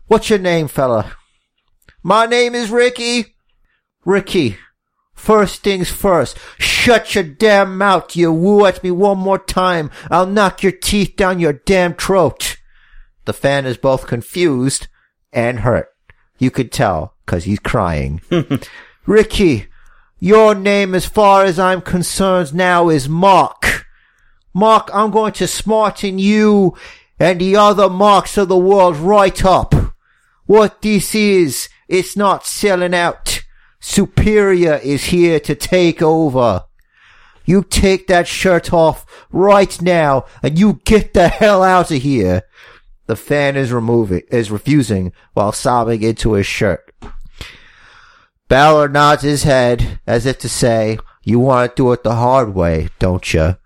[SPEAKER 4] What's your name, fella? My name is Ricky. Ricky. First things first. Shut your damn mouth. You woo at me one more time. I'll knock your teeth down your damn throat. The fan is both confused and hurt. You could tell, cause he's crying. Ricky, your name, as far as I'm concerned now, is Mark. Mark, I'm going to smarten you and the other marks of the world right up. What this is, it's not selling out. Superior is here to take over. You take that shirt off right now and you get the hell out of here. The fan is removing, is refusing while sobbing into his shirt. Balor nods his head as if to say, you want to do it the hard way, don't you?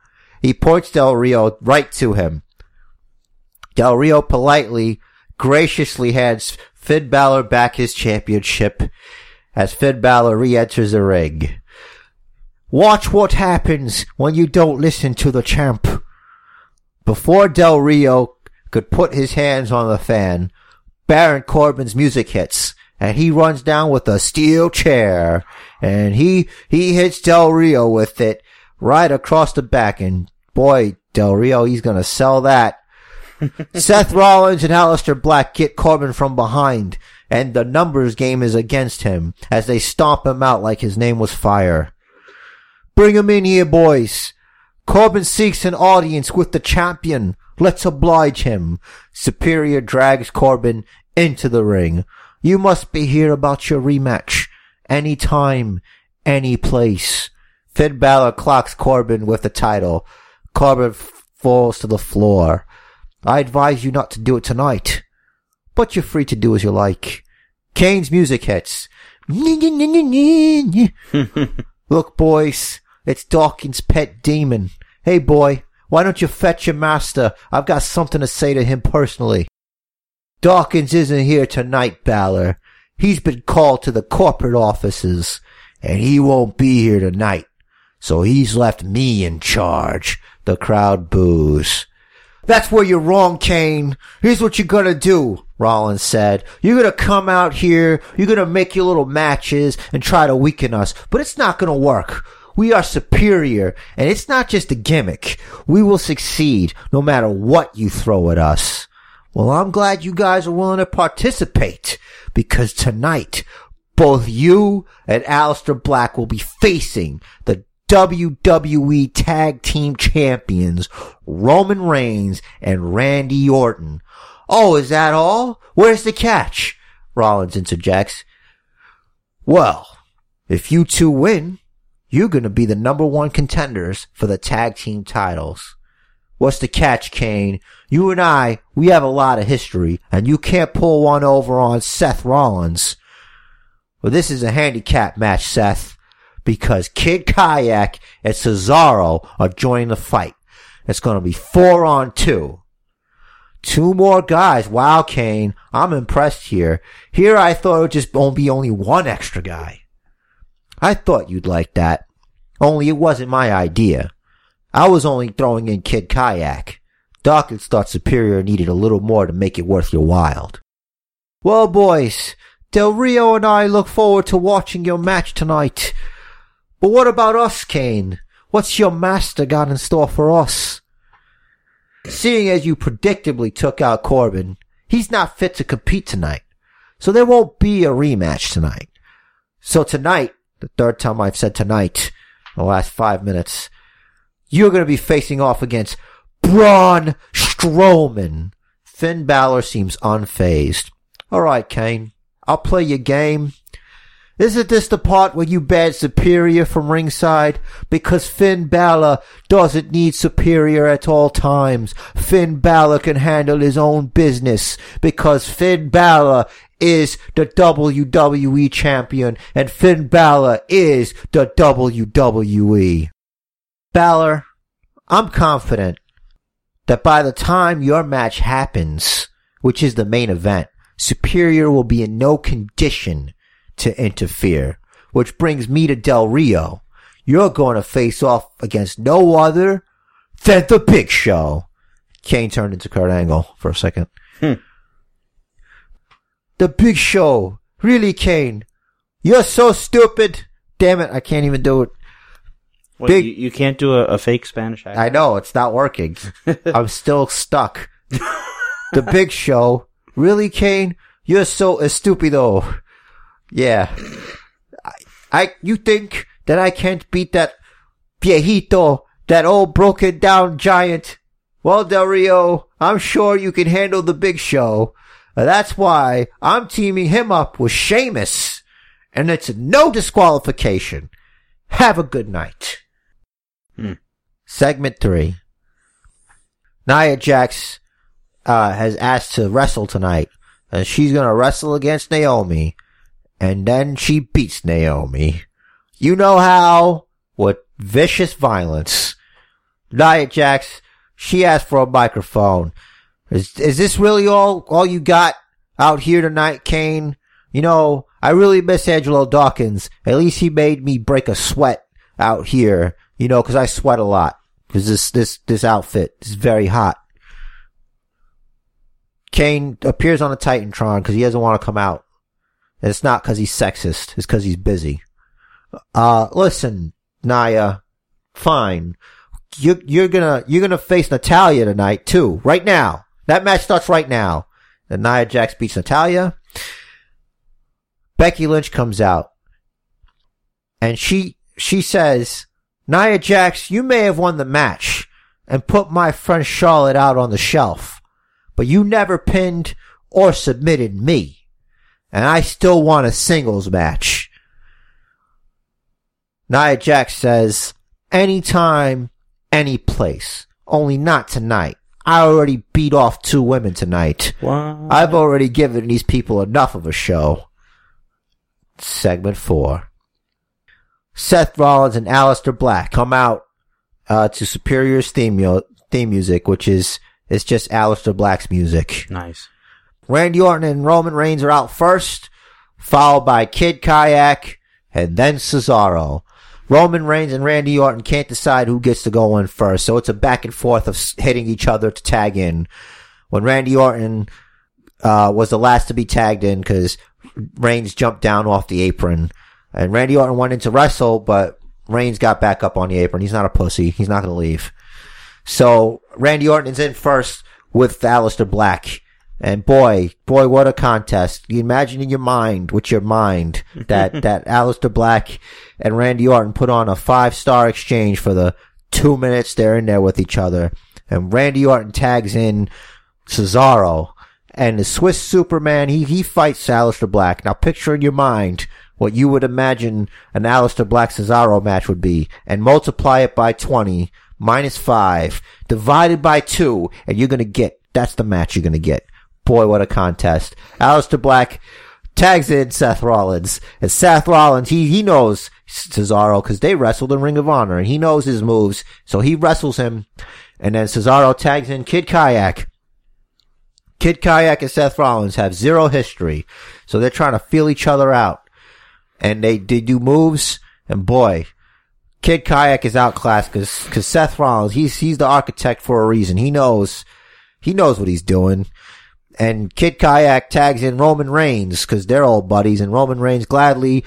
[SPEAKER 4] He points Del Rio right to him. Del Rio politely, graciously hands Finn Balor back his championship as Finn Balor re-enters the ring. Watch what happens when you don't listen to the champ. Before Del Rio could put his hands on the fan, Baron Corbin's music hits and he runs down with a steel chair and he, he hits Del Rio with it right across the back. And boy, Del Rio, he's going to sell that. Seth Rollins and Aleister Black get Corbin from behind and the numbers game is against him as they stomp him out like his name was fire. Bring him in here, boys. Corbin seeks an audience with the champion. Let's oblige him. Superior drags Corbin into the ring. You must be here about your rematch. Any time, any place. Finn Balor clocks Corbin with the title. Corbin f- falls to the floor. I advise you not to do it tonight. But you're free to do as you like. Kane's music hits. Look, boys, it's Dawkins' pet demon. Hey, boy, why don't you fetch your master? I've got something to say to him personally. Dawkins isn't here tonight, Balor. He's been called to the corporate offices, and he won't be here tonight. So he's left me in charge. The crowd boos. That's where you're wrong, Kane. Here's what you're gonna do, Rollins said. You're gonna come out here, you're gonna make your little matches and try to weaken us, but it's not gonna work. We are superior, and it's not just a gimmick. We will succeed no matter what you throw at us. Well, I'm glad you guys are willing to participate because tonight, both you and Aleister Black will be facing the WWE Tag Team Champions, Roman Reigns and Randy Orton. Oh, is that all? Where's the catch? Rollins interjects. Well, if you two win, you're gonna be the number one contenders for the tag team titles. What's the catch, Kane? You and I, we have a lot of history, and you can't pull one over on Seth Rollins. Well, this is a handicap match, Seth, because Kid Kayak and Cesaro are joining the fight. It's going to be four on two. Two more guys. Wow, Kane. I'm impressed here. Here I thought it would just be only one extra guy. I thought you'd like that. Only it wasn't my idea. I was only throwing in Kid Kayak. Dawkins thought Superior needed a little more to make it worth your while. Well, boys, Del Rio and I look forward to watching your match tonight. But what about us, Kane? What's your master got in store for us? Seeing as you predictably took out Corbin, he's not fit to compete tonight. So there won't be a rematch tonight. So tonight, the third time I've said tonight, the last five minutes, you're gonna be facing off against Braun Strowman. Finn Balor seems unfazed. Alright, Kane. I'll play your game. Isn't this the part where you bad Superior from ringside? Because Finn Balor doesn't need Superior at all times. Finn Balor can handle his own business because Finn Balor is the WWE champion and Finn Balor is the WWE. Balor, I'm confident that by the time your match happens, which is the main event, Superior will be in no condition to interfere. Which brings me to Del Rio. You're going to face off against no other than the Big Show. Kane turned into Kurt Angle for a second.
[SPEAKER 3] Hmm.
[SPEAKER 4] The Big Show. Really, Kane? You're so stupid. Damn it, I can't even do it.
[SPEAKER 3] Wait,
[SPEAKER 4] Big-
[SPEAKER 3] you, you can't do a, a fake Spanish accent.
[SPEAKER 4] I know, it's not working. I'm still stuck. the Big Show. Really, Kane? You're so estupido. Yeah. I, I, you think that I can't beat that viejito, that old broken down giant? Well, Del Rio, I'm sure you can handle the Big Show. Uh, That's why I'm teaming him up with Sheamus. And it's no disqualification. Have a good night.
[SPEAKER 3] Hmm.
[SPEAKER 4] Segment three. Nia Jax uh, has asked to wrestle tonight, and she's gonna wrestle against Naomi, and then she beats Naomi. You know how with vicious violence. Nia Jax, she asked for a microphone. Is is this really all all you got out here tonight, Kane? You know, I really miss Angelo Dawkins. At least he made me break a sweat out here. You know, cause I sweat a lot. 'Cause this this this outfit is very hot. Kane appears on a Titantron because he doesn't want to come out. And it's not because he's sexist. It's because he's busy. Uh, listen, Naya, fine. You, you're gonna, you're gonna face Natalya tonight too. Right now. That match starts right now. And Nia Jax beats Natalya. Becky Lynch comes out. And she, she says, Nia Jax, you may have won the match and put my friend Charlotte out on the shelf, but you never pinned or submitted me. And I still want a singles match. Nia Jax says, anytime, any place. Only not tonight. I already beat off two women tonight.
[SPEAKER 3] What?
[SPEAKER 4] I've already given these people enough of a show. Segment four. Seth Rollins and Aleister Black come out uh, to Superior's theme, mu- theme music, which is it's just Aleister Black's music.
[SPEAKER 3] nice.
[SPEAKER 4] Randy Orton and Roman Reigns are out first, followed by Kid Kayak and then Cesaro. Roman Reigns and Randy Orton can't decide who gets to go in first, so it's a back and forth of hitting each other to tag in. When Randy Orton uh, was the last to be tagged in because Reigns jumped down off the apron, and Randy Orton went in to wrestle, but Reigns got back up on the apron. He's not a pussy. He's not going to leave. So Randy Orton is in first with Aleister Black. And boy, boy, what a contest. You imagine in your mind, with your mind, that, that Aleister Black and Randy Orton put on a five star exchange for the two minutes they're in there with each other. And Randy Orton tags in Cesaro. And the Swiss Superman, he, he fights Aleister Black. Now picture in your mind what you would imagine an Aleister Black Cesaro match would be and multiply it by 20 minus 5 divided by 2 and you're going to get that's the match you're going to get. Boy, what a contest. Aleister Black tags in Seth Rollins and Seth Rollins, he, he knows Cesaro because they wrestled in Ring of Honor and he knows his moves. So he wrestles him and then Cesaro tags in Kid Kayak Kid Kayak and Seth Rollins have zero history, so they're trying to feel each other out, and they they do moves, and boy, Kid Kayak is outclassed because because Seth Rollins he's he's the architect for a reason. He knows he knows what he's doing. And Kid Kayak tags in Roman Reigns because they're old buddies, and Roman Reigns gladly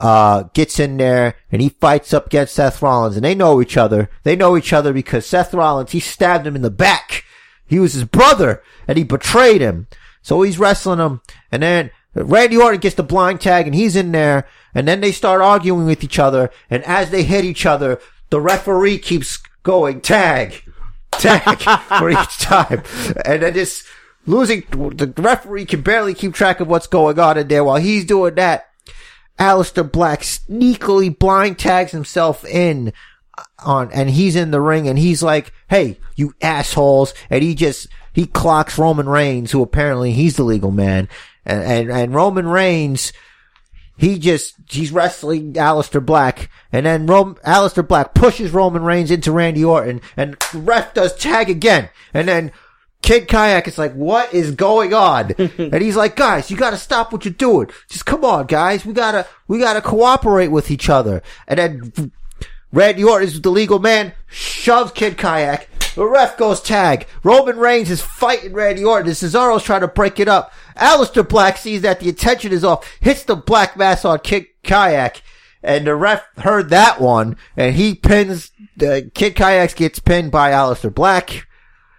[SPEAKER 4] uh, gets in there and he fights up against Seth Rollins, and they know each other. They know each other because Seth Rollins he stabbed him in the back. He was his brother, and he betrayed him. So he's wrestling him, and then Randy Orton gets the blind tag, and he's in there, and then they start arguing with each other, and as they hit each other, the referee keeps going tag, tag for each time, and then just losing. The referee can barely keep track of what's going on in there while he's doing that. Aleister Black sneakily blind tags himself in uh, on, and he's in the ring and he's like, Hey, you assholes. And he just, he clocks Roman Reigns, who apparently he's the legal man. And, and, and Roman Reigns, he just, he's wrestling Aleister Black. And then Rom- Aleister Black pushes Roman Reigns into Randy Orton and the ref does tag again. And then Kid Kayak is like, what is going on? and he's like, guys, you gotta stop what you're doing. Just come on, guys. We gotta, we gotta cooperate with each other. And then Randy Orton is the legal man, shoves Kid Kayak. The ref goes tag. Roman Reigns is fighting Randy Orton. And Cesaro's trying to break it up. Aleister Black sees that the attention is off, hits the black mass on Kid Kayak. And the ref heard that one, and he pins, the Kid Kayaks gets pinned by Aleister Black.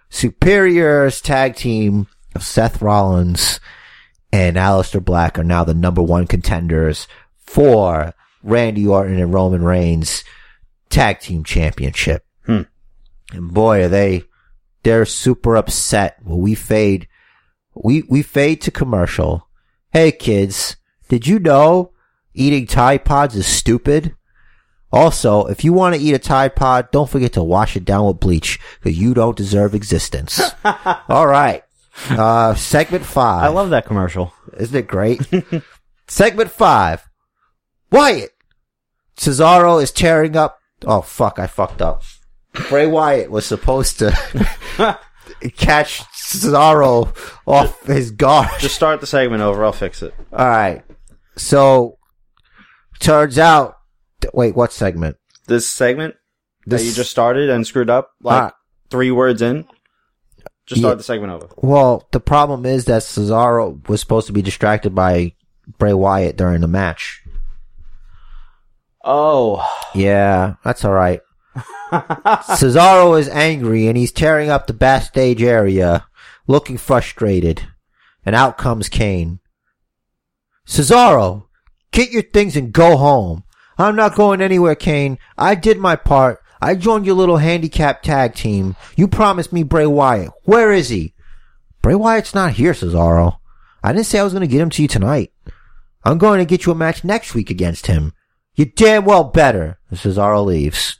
[SPEAKER 4] Superior's tag team of Seth Rollins and Aleister Black are now the number one contenders for Randy Orton and Roman Reigns tag team championship.
[SPEAKER 3] Hmm.
[SPEAKER 4] And boy, are they, they're super upset. Well, we fade, we, we fade to commercial. Hey kids, did you know eating Tide Pods is stupid? Also, if you want to eat a Tide Pod, don't forget to wash it down with bleach because you don't deserve existence. All right. Uh, segment five.
[SPEAKER 3] I love that commercial.
[SPEAKER 4] Isn't it great? segment five. Wyatt. Cesaro is tearing up. Oh, fuck. I fucked up. Bray Wyatt was supposed to catch Cesaro off his guard.
[SPEAKER 3] Just start the segment over. I'll fix it.
[SPEAKER 4] All right. So, turns out, wait, what segment?
[SPEAKER 3] This segment
[SPEAKER 4] This
[SPEAKER 3] that you just started and screwed up, like
[SPEAKER 4] Ah.
[SPEAKER 3] three words in. Just start
[SPEAKER 4] Yeah.
[SPEAKER 3] the segment over.
[SPEAKER 4] Well, the problem is that Cesaro was supposed to be distracted by Bray Wyatt during the match.
[SPEAKER 3] Oh,
[SPEAKER 4] Yeah, that's all right. Cesaro is angry and he's tearing up the backstage area, looking frustrated. And out comes Kane. Cesaro, get your things and go home. I'm not going anywhere, Kane. I did my part. I joined your little handicap tag team. You promised me Bray Wyatt. Where is he? Bray Wyatt's not here, Cesaro. I didn't say I was going to get him to you tonight. I'm going to get you a match next week against him. You damn well better. Cesaro leaves.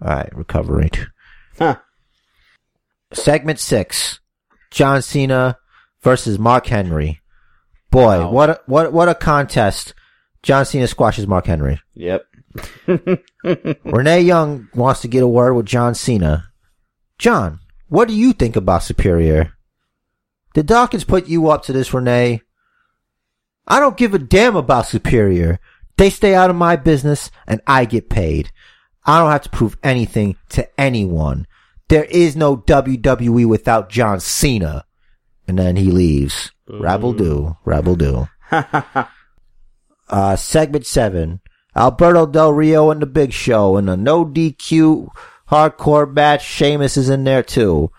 [SPEAKER 4] Alright, recovery.
[SPEAKER 3] Huh.
[SPEAKER 4] Segment six. John Cena versus Mark Henry. Boy,
[SPEAKER 3] Wow.
[SPEAKER 4] what a, what what a contest. John Cena squashes Mark Henry.
[SPEAKER 3] yep.
[SPEAKER 4] Renee Young wants to get a word with John Cena. John, what do you think about Superior? Did Dawkins put you up to this, Renee? I don't give a damn about Superior. They stay out of my business and I get paid. I don't have to prove anything to anyone. There is no WWE without John Cena. And then he leaves. Rabble do, rabble do. uh, segment seven. Alberto Del Rio and the Big Show in a no DQ hardcore match. Sheamus is in there too.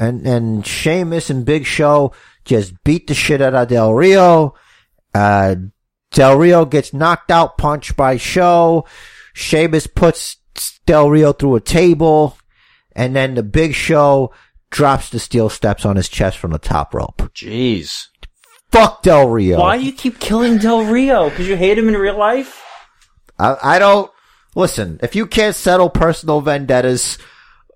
[SPEAKER 4] And, and Sheamus and Big Show just beat the shit out of Del Rio. Uh, Del Rio gets knocked out, punched by Show. Sheamus puts Del Rio through a table. And then the Big Show drops the steel steps on his chest from the top rope.
[SPEAKER 3] Jeez.
[SPEAKER 4] Fuck Del Rio.
[SPEAKER 3] Why do you keep killing Del Rio? Because you hate him in real life?
[SPEAKER 4] I, I don't listen. If you can't settle personal vendettas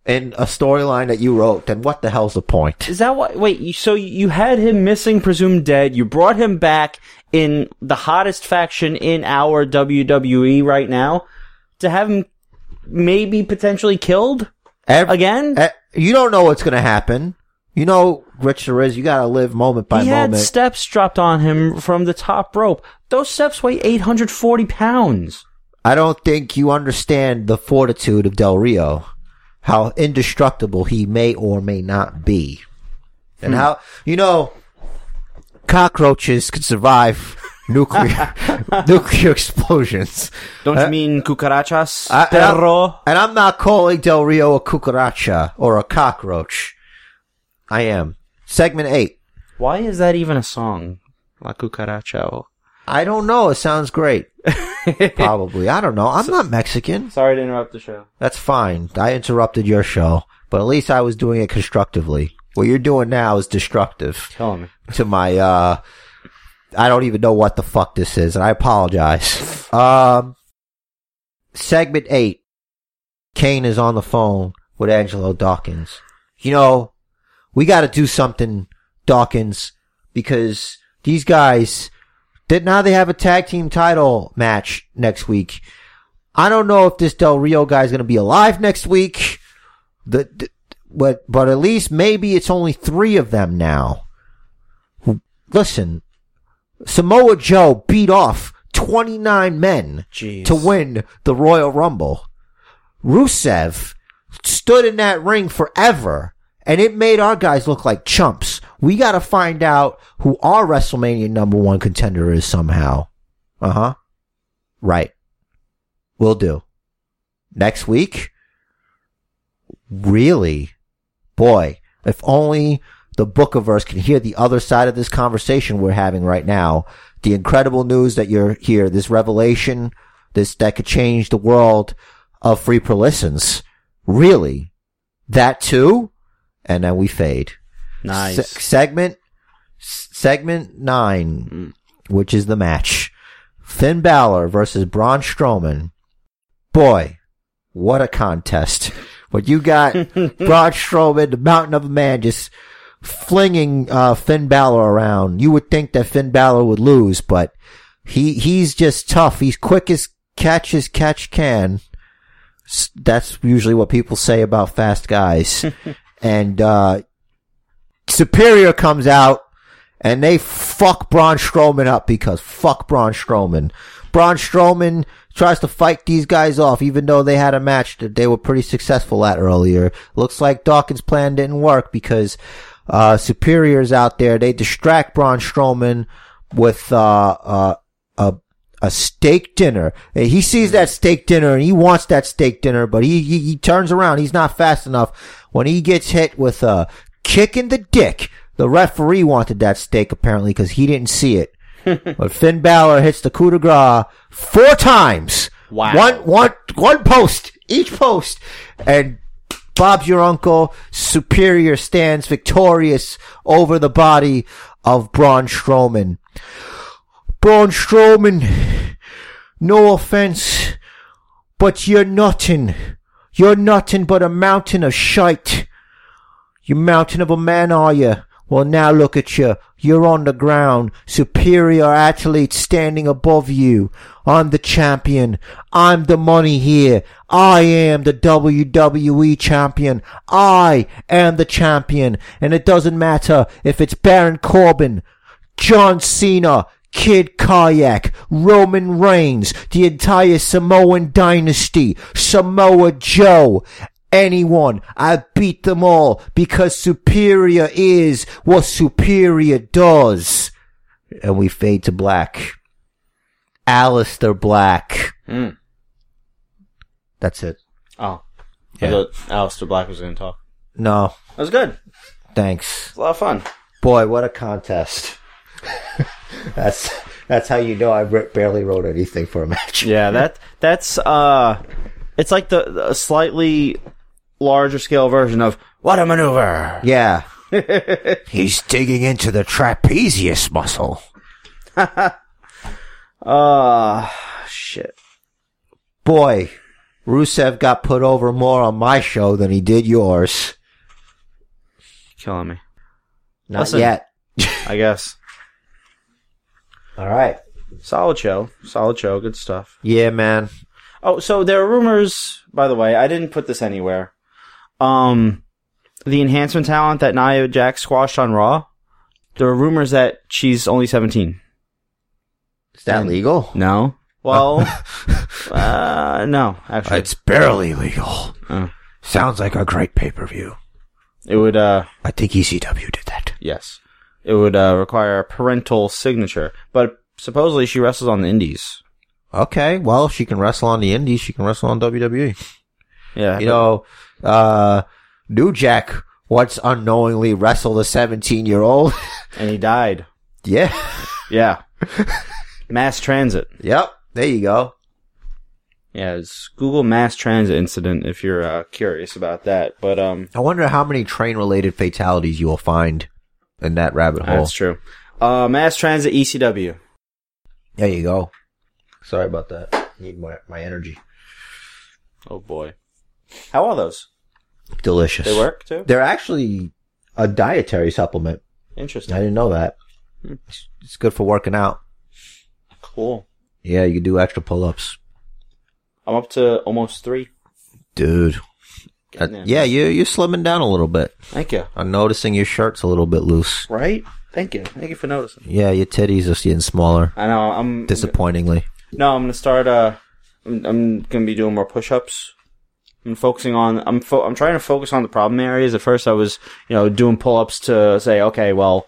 [SPEAKER 4] in a storyline that you wrote, then what the hell's the point?
[SPEAKER 3] Is that what? Wait, so you had him missing, presumed dead. You brought him back in the hottest faction in our WWE right now to have him maybe potentially killed
[SPEAKER 4] Ev-
[SPEAKER 3] again?
[SPEAKER 4] you don't know what's going to happen. You know, Rich there is. You gotta live moment by
[SPEAKER 3] he had steps dropped on him from the top rope. Those steps weigh 840 pounds.
[SPEAKER 4] I don't think you understand the fortitude of Del Rio, how indestructible he may or may not be, and hmm. how you know cockroaches can survive nuclear nuclear explosions.
[SPEAKER 3] Don't
[SPEAKER 4] Uh,
[SPEAKER 3] you mean cucarachas?
[SPEAKER 4] I- and I'm- And I'm not calling Del Rio a cucaracha or a cockroach. I am. Segment eight.
[SPEAKER 3] Why is that even a song? La cucaracha.
[SPEAKER 4] I don't know. It sounds great. Probably. I don't know. I'm not Mexican.
[SPEAKER 3] Sorry to interrupt the show.
[SPEAKER 4] That's fine. I interrupted your show, but at least I was doing it constructively. What you're doing now is destructive
[SPEAKER 3] Killing me.
[SPEAKER 4] to my, uh, I don't even know what the fuck this is, and I apologize. Um, segment eight. Kane is on the phone with Angelo Dawkins. You know, we gotta do something, Dawkins, because these guys, that now they have a tag team title match next week. I don't know if this Del Rio guy is going to be alive next week. The, the, but but at least maybe it's only three of them now. Listen, Samoa Joe beat off 29 men
[SPEAKER 3] Jeez.
[SPEAKER 4] to win the Royal Rumble. Rusev stood in that ring forever and it made our guys look like chumps. We gotta find out who our WrestleMania number one contender is somehow. Uh huh. Right. We'll do. Next week? Really? Boy, if only the Bookiverse can hear the other side of this conversation we're having right now. The incredible news that you're here, this revelation, this, that could change the world of free per. Really? That too? And then we fade.
[SPEAKER 3] Nice.
[SPEAKER 4] Se- segment, s- segment nine, mm. which is the match. Finn Balor versus Braun Strowman. Boy, what a contest. But you got Braun Strowman, the mountain of a man, just flinging, uh, Finn Balor around. You would think that Finn Balor would lose, but he, he's just tough. He's quick as catch as catch can. That's usually what people say about fast guys. and, uh, Superior comes out and they fuck Braun Strowman up because fuck Braun Strowman. Braun Strowman tries to fight these guys off even though they had a match that they were pretty successful at earlier. Looks like Dawkins' plan didn't work because uh, Superior's out there. They distract Braun Strowman with uh, uh, a a steak dinner. He sees that steak dinner and he wants that steak dinner, but he, he, he turns around. He's not fast enough. When he gets hit with a kick in the dick, the referee wanted that steak apparently because he didn't see it. but Finn Balor hits the coup de grace four times.
[SPEAKER 3] Wow.
[SPEAKER 4] One, one, one post, each post. And Bob's your uncle. Superior stands victorious over the body of Braun Strowman. Braun Strowman, no offense, but you're nothing. You're nothing but a mountain of shite. You mountain of a man, are you? Well, now look at you. You're on the ground. Superior athlete standing above you. I'm the champion. I'm the money here. I am the WWE champion. I am the champion. And it doesn't matter if it's Baron Corbin, John Cena, Kid Kayak, Roman Reigns, the entire Samoan dynasty, Samoa Joe, anyone. I beat them all because superior is what superior does. And we fade to black. Aleister Black.
[SPEAKER 3] Mm.
[SPEAKER 4] That's it.
[SPEAKER 3] Oh.
[SPEAKER 4] Yeah.
[SPEAKER 3] I thought Aleister Black was going to talk.
[SPEAKER 4] No,
[SPEAKER 3] That was good.
[SPEAKER 4] thanks.
[SPEAKER 3] It's a lot of fun.
[SPEAKER 4] Boy, what a contest. that's that's how you know I re- barely wrote anything for a match.
[SPEAKER 3] Yeah, that that's uh, it's like the, the slightly larger scale version of what a maneuver.
[SPEAKER 4] Yeah. He's digging into the trapezius muscle.
[SPEAKER 3] Uh shit.
[SPEAKER 4] Boy, Rusev got put over more on my show than he did yours.
[SPEAKER 3] Killing me.
[SPEAKER 4] Not
[SPEAKER 3] Listen.
[SPEAKER 4] yet.
[SPEAKER 3] I guess.
[SPEAKER 4] All right.
[SPEAKER 3] Solid show. Solid show. Good stuff.
[SPEAKER 4] Yeah, man.
[SPEAKER 3] Oh, so there are rumors, by the way, I didn't put this anywhere. Um, the enhancement talent that Nia Jax squashed on Raw. There are rumors that she's only 17.
[SPEAKER 4] Is that legal?
[SPEAKER 3] No. Well, uh, no, actually.
[SPEAKER 4] It's barely legal.
[SPEAKER 3] Oh.
[SPEAKER 4] Sounds like a great pay per view.
[SPEAKER 3] It would, uh,
[SPEAKER 4] I think ECW did that.
[SPEAKER 3] yes. It would, uh, require a parental signature. But supposedly she wrestles on the indies.
[SPEAKER 4] Okay, well, if she can wrestle on the indies. She can wrestle on WWE.
[SPEAKER 3] Yeah.
[SPEAKER 4] You know, uh, New Jack once unknowingly wrestled a 17 year old.
[SPEAKER 3] and he died.
[SPEAKER 4] yeah.
[SPEAKER 3] Yeah. mass transit.
[SPEAKER 4] Yep. There you go.
[SPEAKER 3] Yeah, it's Google mass transit incident if you're, uh, curious about that. But, um,
[SPEAKER 4] I wonder how many train related fatalities you will find in that rabbit hole.
[SPEAKER 3] that's true. Uh, mass transit ECW.
[SPEAKER 4] There you go. Sorry about that. Need my, my energy.
[SPEAKER 3] Oh boy. How are those?
[SPEAKER 4] Delicious.
[SPEAKER 3] They work too?
[SPEAKER 4] They're actually a dietary supplement.
[SPEAKER 3] Interesting.
[SPEAKER 4] I didn't know that. It's, it's good for working out.
[SPEAKER 3] Cool.
[SPEAKER 4] Yeah, you can do extra pull ups.
[SPEAKER 3] I'm up to almost three.
[SPEAKER 4] Dude. Uh, yeah, you, you're slimming down a little bit.
[SPEAKER 3] Thank you.
[SPEAKER 4] I'm noticing your shirt's a little bit loose.
[SPEAKER 3] Right? Thank you. Thank you for noticing.
[SPEAKER 4] Yeah, your titties are getting smaller.
[SPEAKER 3] I know. I'm
[SPEAKER 4] Disappointingly.
[SPEAKER 3] No, I'm gonna start. Uh, I'm, I'm gonna be doing more push-ups. I'm focusing on. I'm. Fo- I'm trying to focus on the problem areas. At first, I was, you know, doing pull-ups to say, okay, well,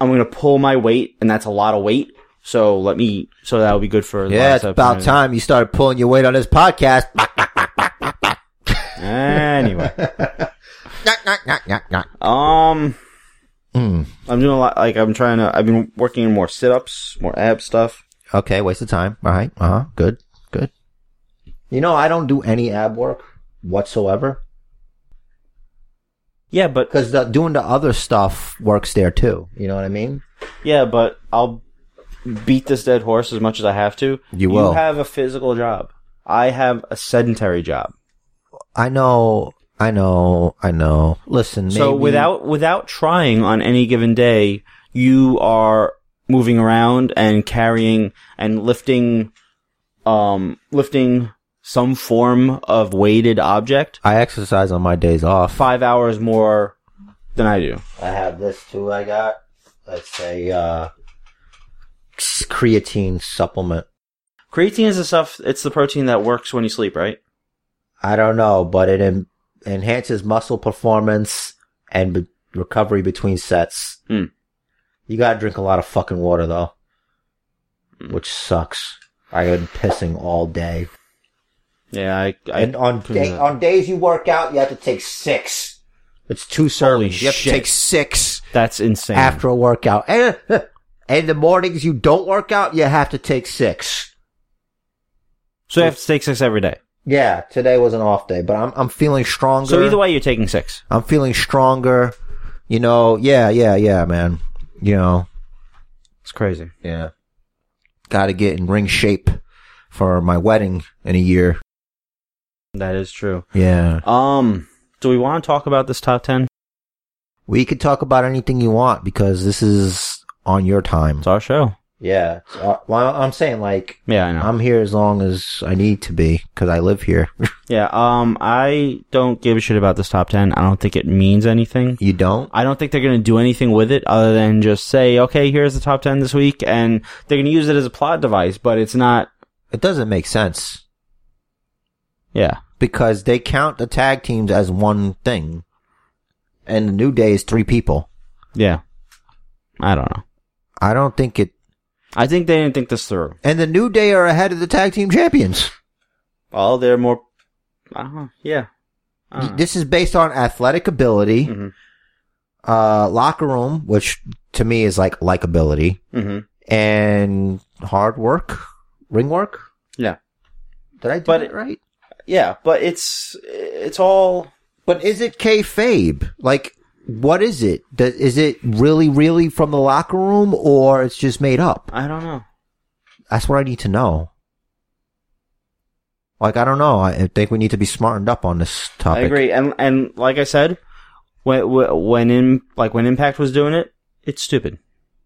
[SPEAKER 3] I'm gonna pull my weight, and that's a lot of weight. So let me. So that'll be good for. the
[SPEAKER 4] Yeah, it's about time you started pulling your weight on this podcast.
[SPEAKER 3] Anyway,
[SPEAKER 4] Knock, knock, knock, knock, knock.
[SPEAKER 3] um,
[SPEAKER 4] Mm.
[SPEAKER 3] I'm doing a lot. Like I'm trying to. I've been working on more sit-ups, more ab stuff.
[SPEAKER 4] Okay, waste of time. All right. Uh huh. Good. You know, I don't do any ab work whatsoever
[SPEAKER 3] Yeah, but
[SPEAKER 4] because the, doing the other stuff works there too. You know what I mean?
[SPEAKER 3] Yeah, but I'll beat this dead horse as much as I have to.
[SPEAKER 4] You will.
[SPEAKER 3] You have a physical job. I have a sedentary job.
[SPEAKER 4] I know. I know. I know. Listen.
[SPEAKER 3] So
[SPEAKER 4] maybe-
[SPEAKER 3] without without trying on any given day, you are moving around and carrying and lifting um lifting some form of weighted object
[SPEAKER 4] I exercise on my days off.
[SPEAKER 3] 5 hours more than I do.
[SPEAKER 4] I have this too. I got. Let's say uh, creatine supplement.
[SPEAKER 3] Creatine is the stuff it's the protein that works when you sleep, right?
[SPEAKER 4] I don't know, but it en- enhances muscle performance and be- recovery between sets.
[SPEAKER 3] Hmm.
[SPEAKER 4] You gotta drink a lot of fucking water though,
[SPEAKER 3] Hmm.
[SPEAKER 4] which sucks. I've been pissing all day.
[SPEAKER 3] Yeah, I, I
[SPEAKER 4] and on day, on days you work out, you have to take six. It's two servings. You have
[SPEAKER 3] shit.
[SPEAKER 4] to take six
[SPEAKER 3] that's insane.
[SPEAKER 4] after a workout. And, and the mornings you don't work out, you have to take six.
[SPEAKER 3] so you have to take 6 every day.
[SPEAKER 4] Yeah, today was an off day, but I'm I'm feeling stronger.
[SPEAKER 3] So either way you're taking 6.
[SPEAKER 4] I'm feeling stronger. You know, yeah, yeah, yeah, man. You know,
[SPEAKER 3] It's crazy.
[SPEAKER 4] yeah. Got to get in ring shape for my wedding in a year.
[SPEAKER 3] That is true.
[SPEAKER 4] Yeah.
[SPEAKER 3] Um, do we want to talk about this top 10?
[SPEAKER 4] We could talk about anything you want because this is on your time.
[SPEAKER 3] It's our show.
[SPEAKER 4] Yeah. So, well, I'm saying like
[SPEAKER 3] Yeah, I know.
[SPEAKER 4] I'm here as long as I need to be because I live here.
[SPEAKER 3] yeah, um, I don't give a shit about this top 10. I don't think it means anything.
[SPEAKER 4] you don't?
[SPEAKER 3] I don't think they're going to do anything with it other than just say, okay, here's the top 10 this week, and they're going to use it as a plot device, but it's not,
[SPEAKER 4] It doesn't make sense
[SPEAKER 3] yeah.
[SPEAKER 4] Because they count the tag teams as one thing, and the New Day is three people.
[SPEAKER 3] Yeah. I don't know.
[SPEAKER 4] I don't think it.
[SPEAKER 3] I think they didn't think this through.
[SPEAKER 4] And the New Day are ahead of the tag team champions.
[SPEAKER 3] Well, they're more, I don't. Yeah. Don't.
[SPEAKER 4] This is based on athletic ability,
[SPEAKER 3] Mhm.
[SPEAKER 4] uh, locker room, which to me is like likability,
[SPEAKER 3] Mhm.
[SPEAKER 4] and hard work, ring work.
[SPEAKER 3] Yeah.
[SPEAKER 4] Did I do
[SPEAKER 3] But
[SPEAKER 4] it right?
[SPEAKER 3] Yeah, but it's, it's all,
[SPEAKER 4] But is it kayfabe? Like, what is it? Is it really, really from the locker room, or it's just made up?
[SPEAKER 3] I don't know.
[SPEAKER 4] That's what I need to know. Like, I don't know. I think we need to be smartened up on this topic.
[SPEAKER 3] I agree, and and like I said, when when in like when Impact was doing it, it's stupid.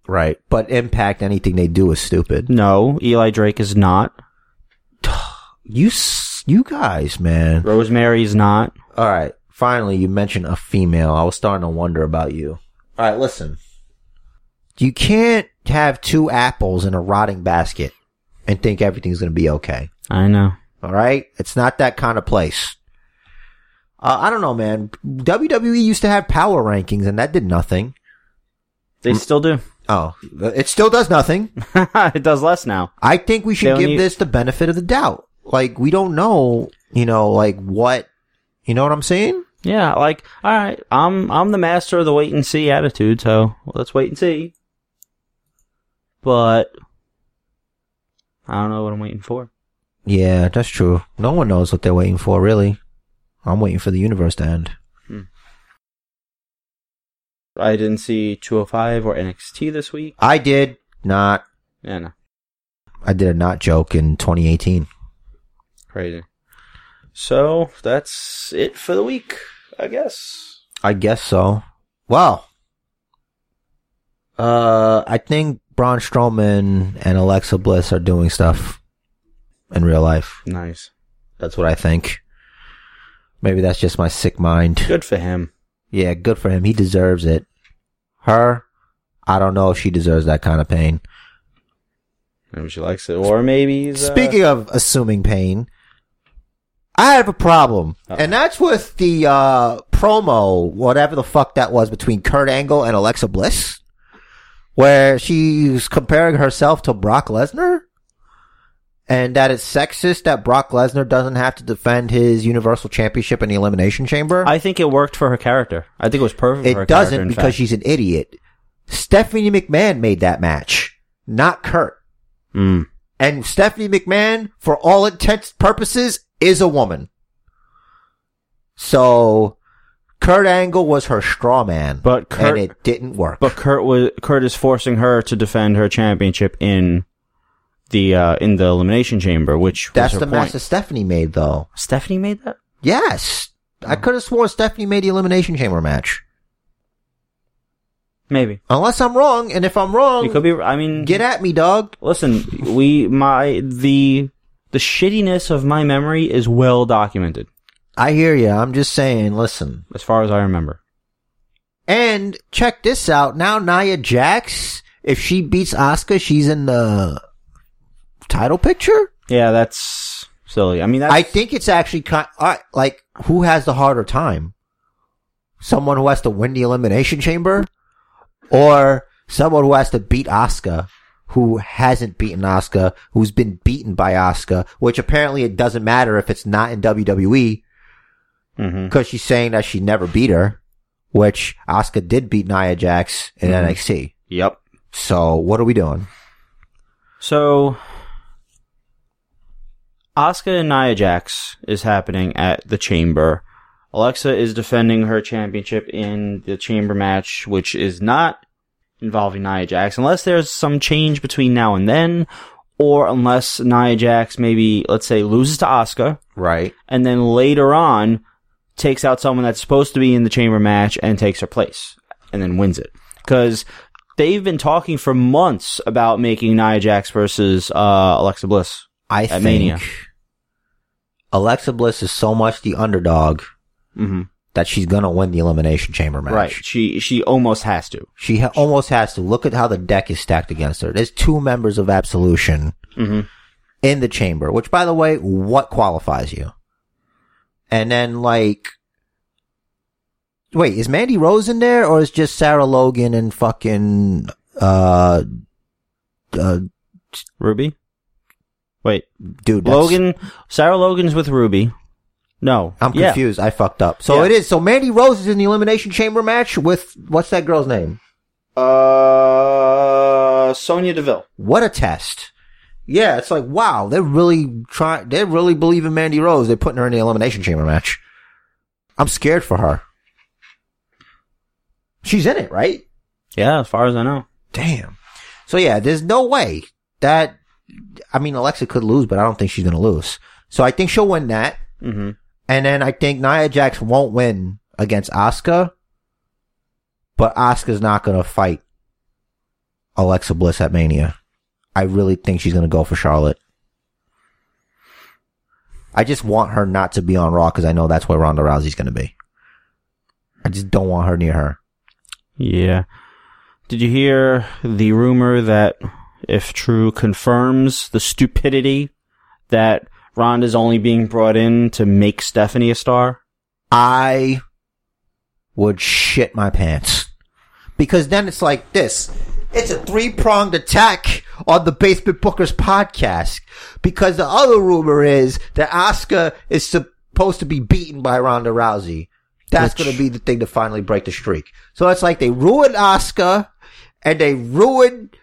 [SPEAKER 4] Right. But Impact, anything they do is stupid.
[SPEAKER 3] No, Eli Drake is not.
[SPEAKER 4] You, s- you guys, man.
[SPEAKER 3] Rosemary's not.
[SPEAKER 4] All right. finally you mentioned a female. I was starting to wonder about you. All right, listen. You can't have two apples in a rotting basket and think everything's going to be okay.
[SPEAKER 3] I know.
[SPEAKER 4] All right, it's not that kind of place. Uh, I don't know, man. WWE used to have power rankings, and that did nothing.
[SPEAKER 3] They still do.
[SPEAKER 4] Oh, it still does nothing.
[SPEAKER 3] it does less now.
[SPEAKER 4] I think we should give
[SPEAKER 3] need-
[SPEAKER 4] this the benefit of the doubt. Like we don't know, you know, like what, you know what I'm saying?
[SPEAKER 3] Yeah, like all right, I'm I'm the master of the wait and see attitude, so let's wait and see. But I don't know what I'm waiting for.
[SPEAKER 4] Yeah, that's true. No one knows what they're waiting for, really. I'm waiting for the universe to end. Hmm.
[SPEAKER 3] I didn't see 205 or NXT this week.
[SPEAKER 4] I did not.
[SPEAKER 3] Yeah, no,
[SPEAKER 4] I did a not joke in 2018.
[SPEAKER 3] Crazy. So that's it for the week, I guess.
[SPEAKER 4] I guess so. Well, uh, I think Braun Strowman and Alexa Bliss are doing stuff in real life.
[SPEAKER 3] Nice,
[SPEAKER 4] That's what I think. Maybe that's just my sick mind.
[SPEAKER 3] good for him.
[SPEAKER 4] Yeah, good for him. He deserves it. Her, I don't know if she deserves that kind of pain.
[SPEAKER 3] Maybe she likes it, or maybe uh,
[SPEAKER 4] Speaking of assuming pain, I have a problem.
[SPEAKER 3] Uh-oh.
[SPEAKER 4] And that's with the uh, promo, whatever the fuck that was between Kurt Angle and Alexa Bliss, where she's comparing herself to Brock Lesnar. And that it's sexist that Brock Lesnar doesn't have to defend his Universal Championship in the Elimination Chamber.
[SPEAKER 3] I think it worked for her character. I think it was perfect. for her
[SPEAKER 4] It doesn't because
[SPEAKER 3] fact.
[SPEAKER 4] she's an idiot. Stephanie McMahon made that match, not Kurt.
[SPEAKER 3] Mm.
[SPEAKER 4] And Stephanie McMahon, for all intents and purposes, is a woman. So, Kurt Angle was her straw man.
[SPEAKER 3] But Kurt-
[SPEAKER 4] and it didn't work.
[SPEAKER 3] But Kurt was Kurt is forcing her to defend her championship in the uh, in the elimination chamber, which
[SPEAKER 4] That's
[SPEAKER 3] was
[SPEAKER 4] the
[SPEAKER 3] her
[SPEAKER 4] match that Stephanie made, though.
[SPEAKER 3] Stephanie made that.
[SPEAKER 4] Yes. I could have sworn Stephanie made the Elimination Chamber match.
[SPEAKER 3] Maybe
[SPEAKER 4] Unless I'm wrong, and if I'm wrong,
[SPEAKER 3] it could be. I mean,
[SPEAKER 4] get at me, dog.
[SPEAKER 3] listen. We my the the shittiness of my memory is well documented,
[SPEAKER 4] I hear you. I'm just saying, listen.
[SPEAKER 3] as far as I remember.
[SPEAKER 4] And check this out. Now Nia Jax, if she beats Asuka, she's in the title picture.
[SPEAKER 3] Yeah, that's silly. I mean, that's,
[SPEAKER 4] I think it's actually kind uh, like who has the harder time? Someone who has to win the elimination chamber, or someone who has to beat Asuka, who hasn't beaten Asuka, who's been beaten by Asuka, which apparently it doesn't matter if it's not in WWE because she's saying that she never beat her, which Asuka did beat Nia Jax in
[SPEAKER 3] Mhm.
[SPEAKER 4] NXT.
[SPEAKER 3] Yep.
[SPEAKER 4] So what are we doing?
[SPEAKER 3] So, Asuka and Nia Jax is happening at the Chamber. Alexa is defending her championship in the Chamber match, which is not involving Nia Jax, unless there's some change between now and then, or unless Nia Jax maybe, let's say, loses to Asuka,
[SPEAKER 4] Right.
[SPEAKER 3] and then later on takes out someone that's supposed to be in the chamber match and takes her place and then wins it. Because they've been talking for months about making Nia Jax versus uh, Alexa Bliss.
[SPEAKER 4] I think
[SPEAKER 3] Mania.
[SPEAKER 4] Alexa Bliss is so much the underdog
[SPEAKER 3] hmm
[SPEAKER 4] that she's gonna win the elimination chamber match.
[SPEAKER 3] Right. She she almost has to.
[SPEAKER 4] She ha- almost has to. Look at how the deck is stacked against her. There's two members of Absolution
[SPEAKER 3] hmm
[SPEAKER 4] in the chamber, which by the way, what qualifies you? And then like, wait, is Mandy Rose in there or is just Sarah Logan and fucking, uh, uh,
[SPEAKER 3] Ruby. Wait,
[SPEAKER 4] dude,
[SPEAKER 3] Logan. Sarah Logan's with Ruby. No,
[SPEAKER 4] I'm
[SPEAKER 3] Yeah.
[SPEAKER 4] confused. I fucked up. So
[SPEAKER 3] Yeah.
[SPEAKER 4] it is. So Mandy Rose is in the elimination chamber match with what's that girl's name?
[SPEAKER 3] Uh, Sonya Deville.
[SPEAKER 4] What a test. Yeah, it's like wow, they're really trying. They really believe in Mandy Rose. They're putting her in the elimination chamber match. I'm scared for her. She's in it, right?
[SPEAKER 3] Yeah, as far as I know.
[SPEAKER 4] Damn. So yeah, there's no way that. I mean, Alexa could lose, but I don't think she's gonna lose. So I think she'll win that.
[SPEAKER 3] hmm
[SPEAKER 4] And then I think Nia Jax won't win against Asuka, but Asuka's not going to fight Alexa Bliss at Mania. I really think she's going to go for Charlotte. I just want her not to be on Raw because I know that's where Ronda Rousey's going to be. I just don't want her near her.
[SPEAKER 3] Yeah. Did you hear the rumor that, if true, confirms the stupidity that Ronda's only being brought in to make Stephanie a star?
[SPEAKER 4] I would shit my pants. Because then it's like this. It's a three pronged attack on the Basement Bookers podcast. Because the other rumor is that Asuka is supposed to be beaten by Ronda Rousey. That's going to be the thing to finally break the streak. So it's like they ruined Asuka and they ruined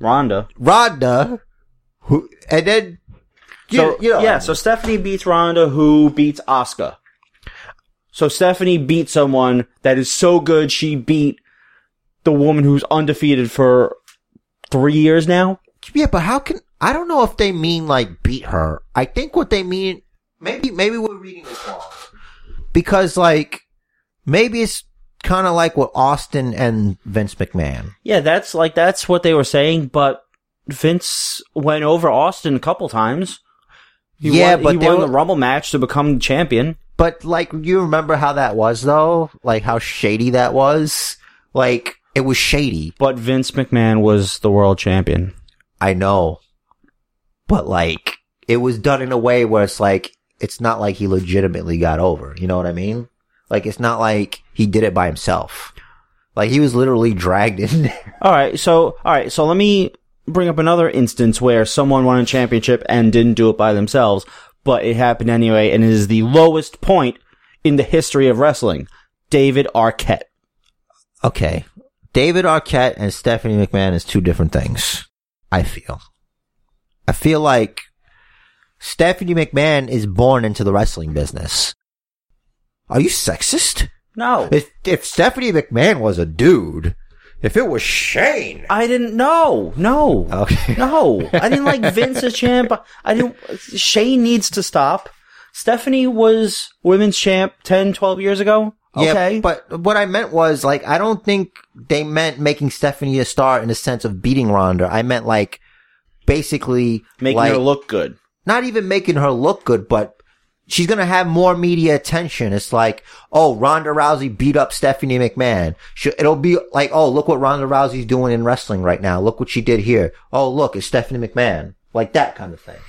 [SPEAKER 3] Ronda.
[SPEAKER 4] Ronda, who, and then, you,
[SPEAKER 3] So,
[SPEAKER 4] you know,
[SPEAKER 3] yeah, so Stephanie beats Ronda, who beats Asuka. So Stephanie beat someone that is so good she beat the woman who's undefeated for three years now.
[SPEAKER 4] Yeah, but how can I don't know if they mean like beat her. I think what they mean maybe maybe we're reading this wrong. Because like maybe it's kind of like what Austin and Vince McMahon.
[SPEAKER 3] Yeah, that's like that's what they were saying, but Vince went over Austin a couple times. He
[SPEAKER 4] yeah,
[SPEAKER 3] won,
[SPEAKER 4] but
[SPEAKER 3] he
[SPEAKER 4] they
[SPEAKER 3] won
[SPEAKER 4] were-
[SPEAKER 3] the Rumble match to become champion.
[SPEAKER 4] But like you remember how that was though? Like how shady that was? Like it was shady.
[SPEAKER 3] But Vince McMahon was the world champion.
[SPEAKER 4] I know. But like it was done in a way where it's like it's not like he legitimately got over. You know what I mean? Like it's not like he did it by himself. Like he was literally dragged in there.
[SPEAKER 3] All right, so all right, so let me bring up another instance where someone won a championship and didn't do it by themselves, but it happened anyway, and it is the lowest point in the history of wrestling. David Arquette.
[SPEAKER 4] Okay. David Arquette and Stephanie McMahon is two different things. I feel. I feel like Stephanie McMahon is born into the wrestling business. Are you sexist?
[SPEAKER 3] No,
[SPEAKER 4] If if Stephanie McMahon was a dude, if it was Shane.
[SPEAKER 3] I didn't know. No,
[SPEAKER 4] Okay.
[SPEAKER 3] no, I didn't like Vince as champ. I didn't. Shane needs to stop. Stephanie was women's champ 10, 12 years ago. Okay,
[SPEAKER 4] Yeah, but what I meant was like I don't think they meant making Stephanie a star in the sense of beating Ronda. I meant like basically
[SPEAKER 3] making
[SPEAKER 4] like,
[SPEAKER 3] her look good.
[SPEAKER 4] not even making her look good, but she's gonna have more media attention. It's like, oh, Ronda Rousey beat up Stephanie McMahon. She, it'll be like, oh, look what Ronda Rousey's doing in wrestling right now. Look what she did here. Oh, look, it's Stephanie McMahon. Like that kind of thing.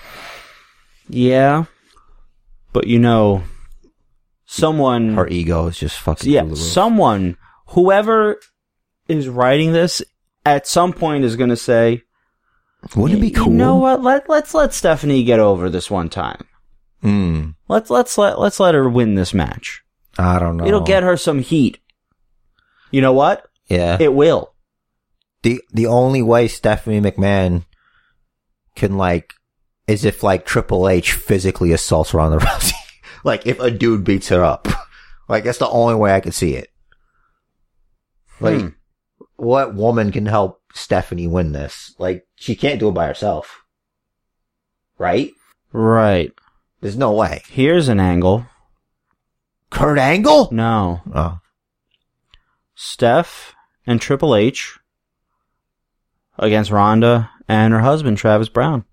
[SPEAKER 3] Yeah, but you know, someone
[SPEAKER 4] Her ego is just fucking
[SPEAKER 3] yeah,
[SPEAKER 4] through the roof.
[SPEAKER 3] someone, whoever is writing this, at some point is going to say,
[SPEAKER 4] Wouldn't it be cool?
[SPEAKER 3] You know what? Let let's let Stephanie get over this one time.
[SPEAKER 4] Mm,
[SPEAKER 3] Let's let's let let's let her win this match.
[SPEAKER 4] I don't know.
[SPEAKER 3] It'll get her some heat. You know what?
[SPEAKER 4] Yeah.
[SPEAKER 3] It will.
[SPEAKER 4] the the only way Stephanie McMahon can like is if like Triple H physically assaults Ronda Rousey. like if a dude beats her up. Like that's the only way I could see it. Like
[SPEAKER 3] Hmm.
[SPEAKER 4] what woman can help Stephanie win this? Like she can't do it by herself. Right?
[SPEAKER 3] Right.
[SPEAKER 4] There's no way.
[SPEAKER 3] Here's an angle.
[SPEAKER 4] Kurt Angle?
[SPEAKER 3] No.
[SPEAKER 4] Oh.
[SPEAKER 3] Steph and Triple H against Ronda and her husband Travis Browne.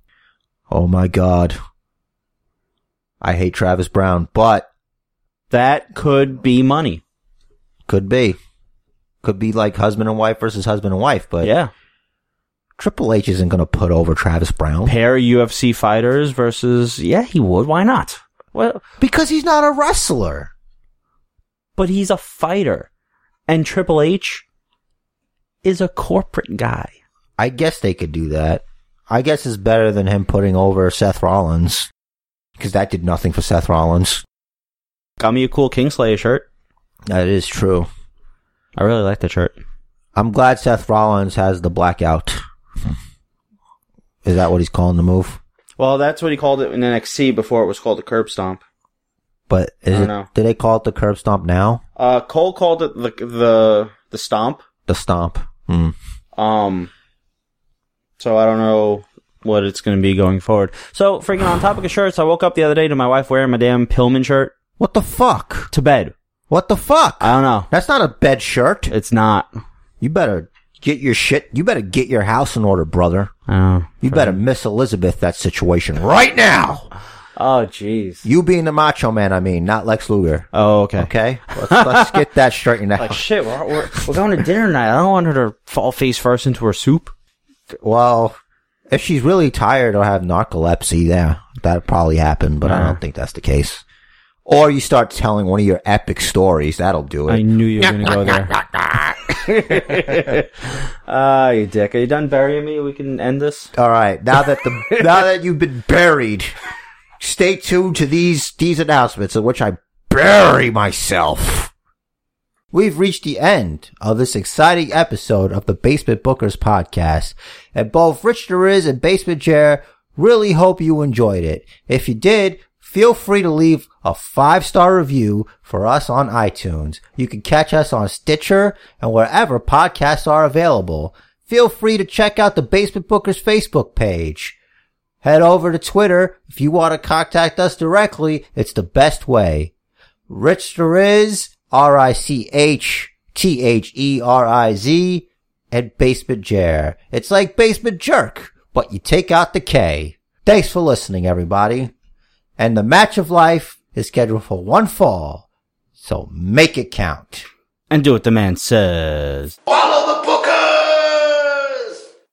[SPEAKER 4] Oh my god. I hate Travis Browne, but
[SPEAKER 3] That could be money.
[SPEAKER 4] could be. Could be like husband and wife versus husband and wife, but
[SPEAKER 3] yeah.
[SPEAKER 4] Triple H isn't going to put over Travis Browne
[SPEAKER 3] Pair UFC fighters versus yeah, he would. Why not? Well,
[SPEAKER 4] because he's not a wrestler.
[SPEAKER 3] but he's a fighter. And Triple H is a corporate guy.
[SPEAKER 4] I guess they could do that. I guess it's better than him putting over Seth Rollins because that did nothing for Seth Rollins.
[SPEAKER 3] Got me a cool Kingslayer shirt.
[SPEAKER 4] That is true.
[SPEAKER 3] I really like the shirt.
[SPEAKER 4] I'm glad Seth Rollins has the blackout. Is that what he's calling the move?
[SPEAKER 3] Well, that's what he called it in NXT before it was called the curb stomp.
[SPEAKER 4] But is it?
[SPEAKER 3] know.
[SPEAKER 4] Do they call it the curb stomp now?
[SPEAKER 3] Uh, Cole called it the the the stomp.
[SPEAKER 4] The stomp. Hmm.
[SPEAKER 3] Um, so I don't know what it's going to be going forward. So, freaking on topic of shirts, I woke up the other day to my wife wearing my damn Pillman shirt
[SPEAKER 4] What the fuck?
[SPEAKER 3] to bed.
[SPEAKER 4] What the fuck?
[SPEAKER 3] I don't know.
[SPEAKER 4] That's not a bed shirt.
[SPEAKER 3] It's not.
[SPEAKER 4] You better get your shit. You better get your house in order, brother.
[SPEAKER 3] I don't.
[SPEAKER 4] You better Miss Elizabeth that situation right now.
[SPEAKER 3] Oh, jeez.
[SPEAKER 4] You being the macho man, I mean, not Lex Luger.
[SPEAKER 3] Oh, okay.
[SPEAKER 4] Okay, let's, let's get that straightened out.
[SPEAKER 3] Like shit, we're, we're we're going to dinner tonight. I don't want her to fall face first into her soup.
[SPEAKER 4] Well, if she's really tired or have narcolepsy, yeah, that'd probably happened, but I
[SPEAKER 3] Uh.
[SPEAKER 4] don't think that's the case. Or you start telling one of your epic stories, that'll do it.
[SPEAKER 3] I knew you were going to go there. Ah, you dick. Are you done burying me? We can end this.
[SPEAKER 4] All right, now that the now that you've been buried, stay tuned to these these announcements in which I bury myself. We've reached the end of this exciting episode of the Basement Bookers podcast, and both Rich Deriz and Basement Jer really hope you enjoyed it. If you did, feel free to leave a five star review for us on iTunes. You can catch us on Stitcher and wherever podcasts are available. Feel free to check out the Basement Bookers Facebook page. Head over to Twitter if you want to contact us directly. It's the best way. Rich Deriz, R-I-C-H-T-H-E-R-I-Z, and Basement Jer. It's like Basement Jerk, but you take out the K. Thanks for listening, everybody. And the match of life is scheduled for one fall, so make it count.
[SPEAKER 3] And do what the man says.
[SPEAKER 1] Follow the